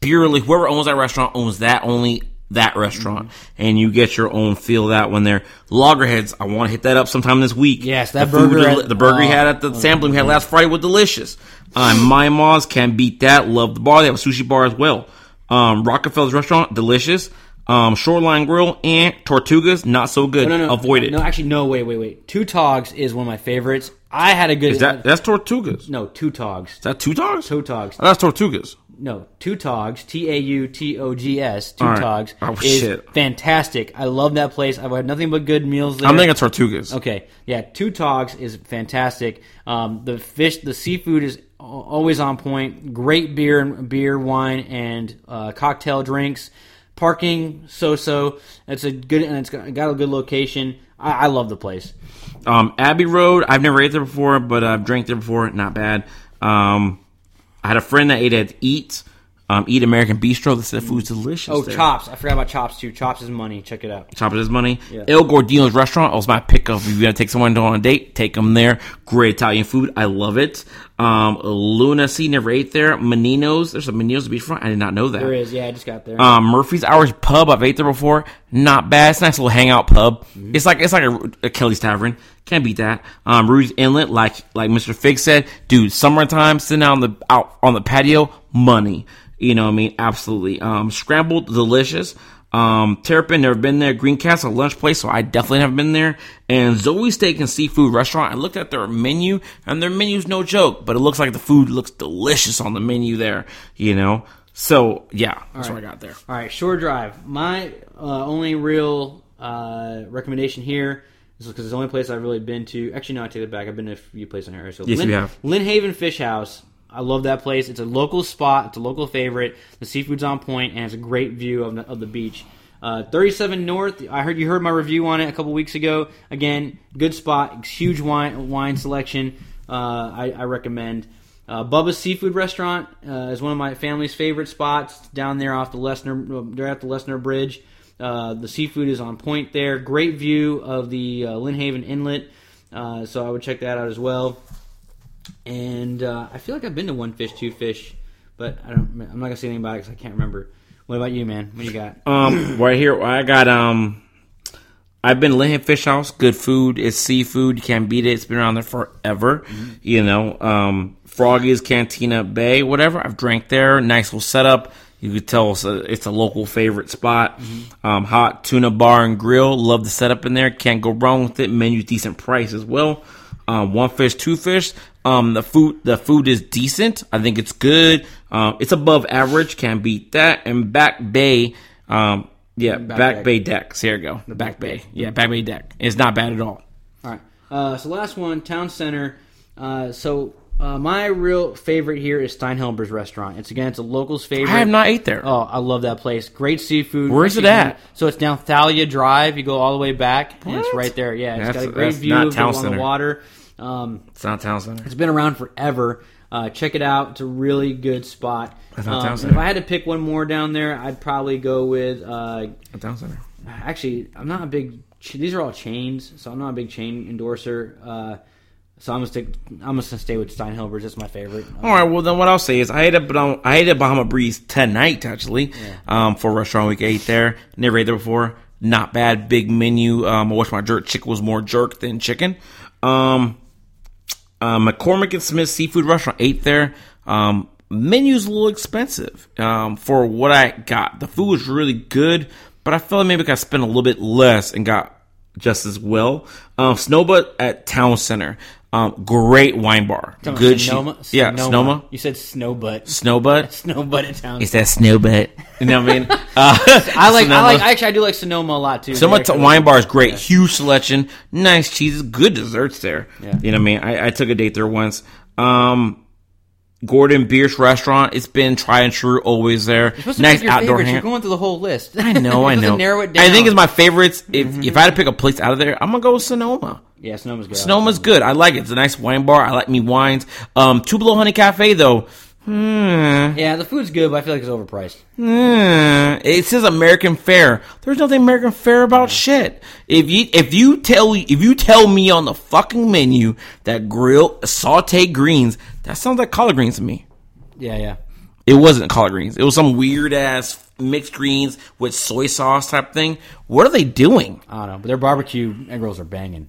purely whoever owns that restaurant owns that only that restaurant, and you get your own feel of that one there. Loggerheads, I want to hit that up sometime this week. Yes, that the burger deli- at- the burger he oh, had at the sampling we had last Friday was delicious. Um, Mahi Mah's can't beat that. Love the bar. They have a sushi bar as well. Um, Rockefeller's restaurant, delicious. Um, Shoreline Grill and Tortugas, not so good. No, no, no. Avoid it. No, actually, no. Wait, wait, wait. Tautogs is one of my favorites. I had a good. Is that that's Tortugas? No Tautogs? Is that two Togs? Tautogs. Oh, that's Tortugas. No, Tautogs. T a u t o g s. Two All right. Togs Oh, is shit. fantastic. I love that place. I've had nothing but good meals there. I'm thinking Tortugas. Okay, yeah, Tautogs is fantastic. Um, the fish, the seafood is al- always on point. Great beer and beer, wine, and uh, cocktail drinks. Parking so so. It's a good and it's got, got a good location. I, I love the place. Um, Abbey Road, I've never ate there before, but I've drank there before. Not bad. Um, I had a friend that ate at Eat. Um, Eat American Bistro. The food's delicious. Oh, there. Chops! I forgot about Chops too. Chops is money. Check it out. Chops is money. Yeah. Il Giardino's restaurant was my pick of if you're gonna take someone on a date, take them there. Great Italian food. I love it. Um, Luna Sea never ate there. Mannino's. There's a Mannino's beachfront. I did not know that. There is. Yeah, I just got there. Um, Murphy's Irish Pub. I've ate there before. Not bad. It's a nice little hangout pub. Mm-hmm. It's like it's like a, a Kelly's Tavern. Can't beat that. Um, Rudee's Inlet, like like Mr. Fig said, dude. Summertime, sitting out on the out on the patio, money. You know what I mean? Absolutely. Um, scrambled, delicious. Um, Terrapin, never been there. Green Castle lunch place, so I definitely have been there. And Zoe's Steak and Seafood Restaurant. I looked at their menu, and their menu's no joke, but it looks like the food looks delicious on the menu there. You know. So yeah, that's what I got there. All right, Shore Drive. My uh, only real uh, recommendation here is because it's the only place I've really been to. Actually, no, I take it back. I've been to a few places in here. So Yes, Lynn, you have. Lynnhaven Fish House. I love that place. It's a local spot. It's a local favorite. The seafood's on point, and it's a great view of the, of the beach. Uh, 37 North. I heard you heard my review on it a couple weeks ago. Again, good spot. Huge wine wine selection. Uh, I, I recommend. Uh, Bubba's Seafood Restaurant uh, is one of my family's favorite spots down there off the Lesner. They're at the Lesner Bridge. Uh, the seafood is on point there. Great view of the uh, Lynnhaven Inlet. Uh, so I would check that out as well. And uh, I feel like I've been to One Fish, Two Fish, but I don't. I'm not gonna say anything about it because I can't remember. What about you, man? What you got? Um, right here, I got um, I've been Lincoln Fish House. Good food. It's seafood. You can't beat it. It's been around there forever. You know, um, Froggy's Cantina Bay, whatever. I've drank there. Nice little setup. You could tell it's a, it's a local favorite spot. Um, hot tuna bar and grill. Love the setup in there. Can't go wrong with it. Menu decent price as well. Um, one fish, two fish. Um, the food the food is decent. I think it's good. Um, it's above average. Can't beat that. And Back Bay. Um, yeah, Back, Back Bay decks. Here we go. The Back, Bay. Yeah, Back Bay deck. It's not bad at all. All right. Uh, so last one, Town Center. Uh, so uh, my real favorite here is Steinhilber's restaurant. It's again, it's a local's favorite. I have not ate there. Oh, I love that place. Great seafood. Where's it at? So it's down Thalia Drive. You go all the way back, and it's right there. Yeah, it's That's- got a great view of on Center. the water. Um, It's not town center. it's been around forever. Uh, check it out. It's a really good spot. Um, if I had to pick one more down there, I'd probably go with. Uh, town center. actually, I'm not a big. These are all chains, so I'm not a big chain endorser. Uh, so I'm gonna stick. I'm gonna stay with Steinhilber's. That's my favorite. All right. Well, then what I'll say is I ate at Bahama, I ate at Bahama Breeze tonight actually. Um, for restaurant week eight there. Never ate there before. Not bad. Big menu. Um, I wish my jerk chicken was more jerk than chicken. Um, uh, McCormick and Schmick Seafood Restaurant ate there. Um, menu's a little expensive um, for what I got. The food was really good, but I felt like maybe I spend a little bit less and got just as well. Um, Snowbutt at Town Center. Um, great wine bar. Talking Good Sonoma? shit. Yeah, Sonoma. You said Snowbutt. Snowbutt. Snowbutt in town. It's that Snowbutt. You know what I mean? Uh, I like. I like. Actually, I do like Sonoma a lot too. Sonoma They're wine bar is great. Huge selection, nice cheeses, good desserts there. Yeah. You know what I mean? I, I took a date there once. Um, Gordon Biersch restaurant. It's been try and true, always there. You're supposed nice pick your outdoor favorites. You're going through the whole list. I know, I You're supposed to know. narrow it down. I think it's my favorites. If if I had to pick a place out of there, I'm gonna go with Sonoma. Yeah, Sonoma's good. Sonoma's good. I like it. It's a nice wine bar. I like me wines. Um, Tupelo Honey Cafe though. Hmm. Yeah, the food's good, but I feel like it's overpriced. Hmm. It says American fare. There's nothing American fare about shit. If you if you tell if you tell me on the fucking menu that grilled sauteed greens, that sounds like collard greens to me. Yeah, yeah. It wasn't collard greens. It was some weird ass mixed greens with soy sauce type thing. What are they doing? I don't know, but their barbecue egg rolls are banging.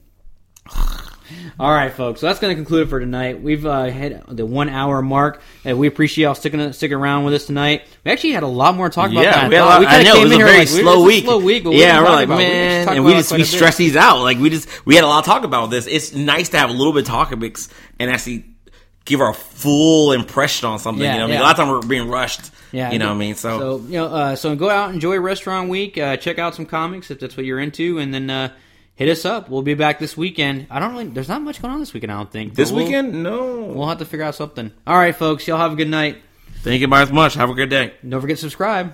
All right, folks. So that's going to conclude it for tonight. We've uh, hit the one hour mark, and we appreciate y'all sticking sticking around with us tonight. We actually had a lot more to talk about. than we had a lot- We I know came it was in a here very like, we- slow week. slow week. but we yeah, didn't we're like, about it. We man, and we just we quite a bit. stress these out. Like we just we had a lot to talk about this. It's nice to have a little bit of topics and actually give our full impression on something. Yeah, you know, what I mean, a lot of time we're being rushed. Yeah, you know what I mean. So, so you know, uh, so go out, enjoy Restaurant Week, uh, check out some comics if that's what you're into, and then uh, hit us up. We'll be back this weekend. I don't really. There's not much going on this weekend. I don't think. this we'll- weekend, no. we'll have to figure out something. All right, folks. Y'all have a good night. Thank you guys much. Have a good day. Don't forget to subscribe.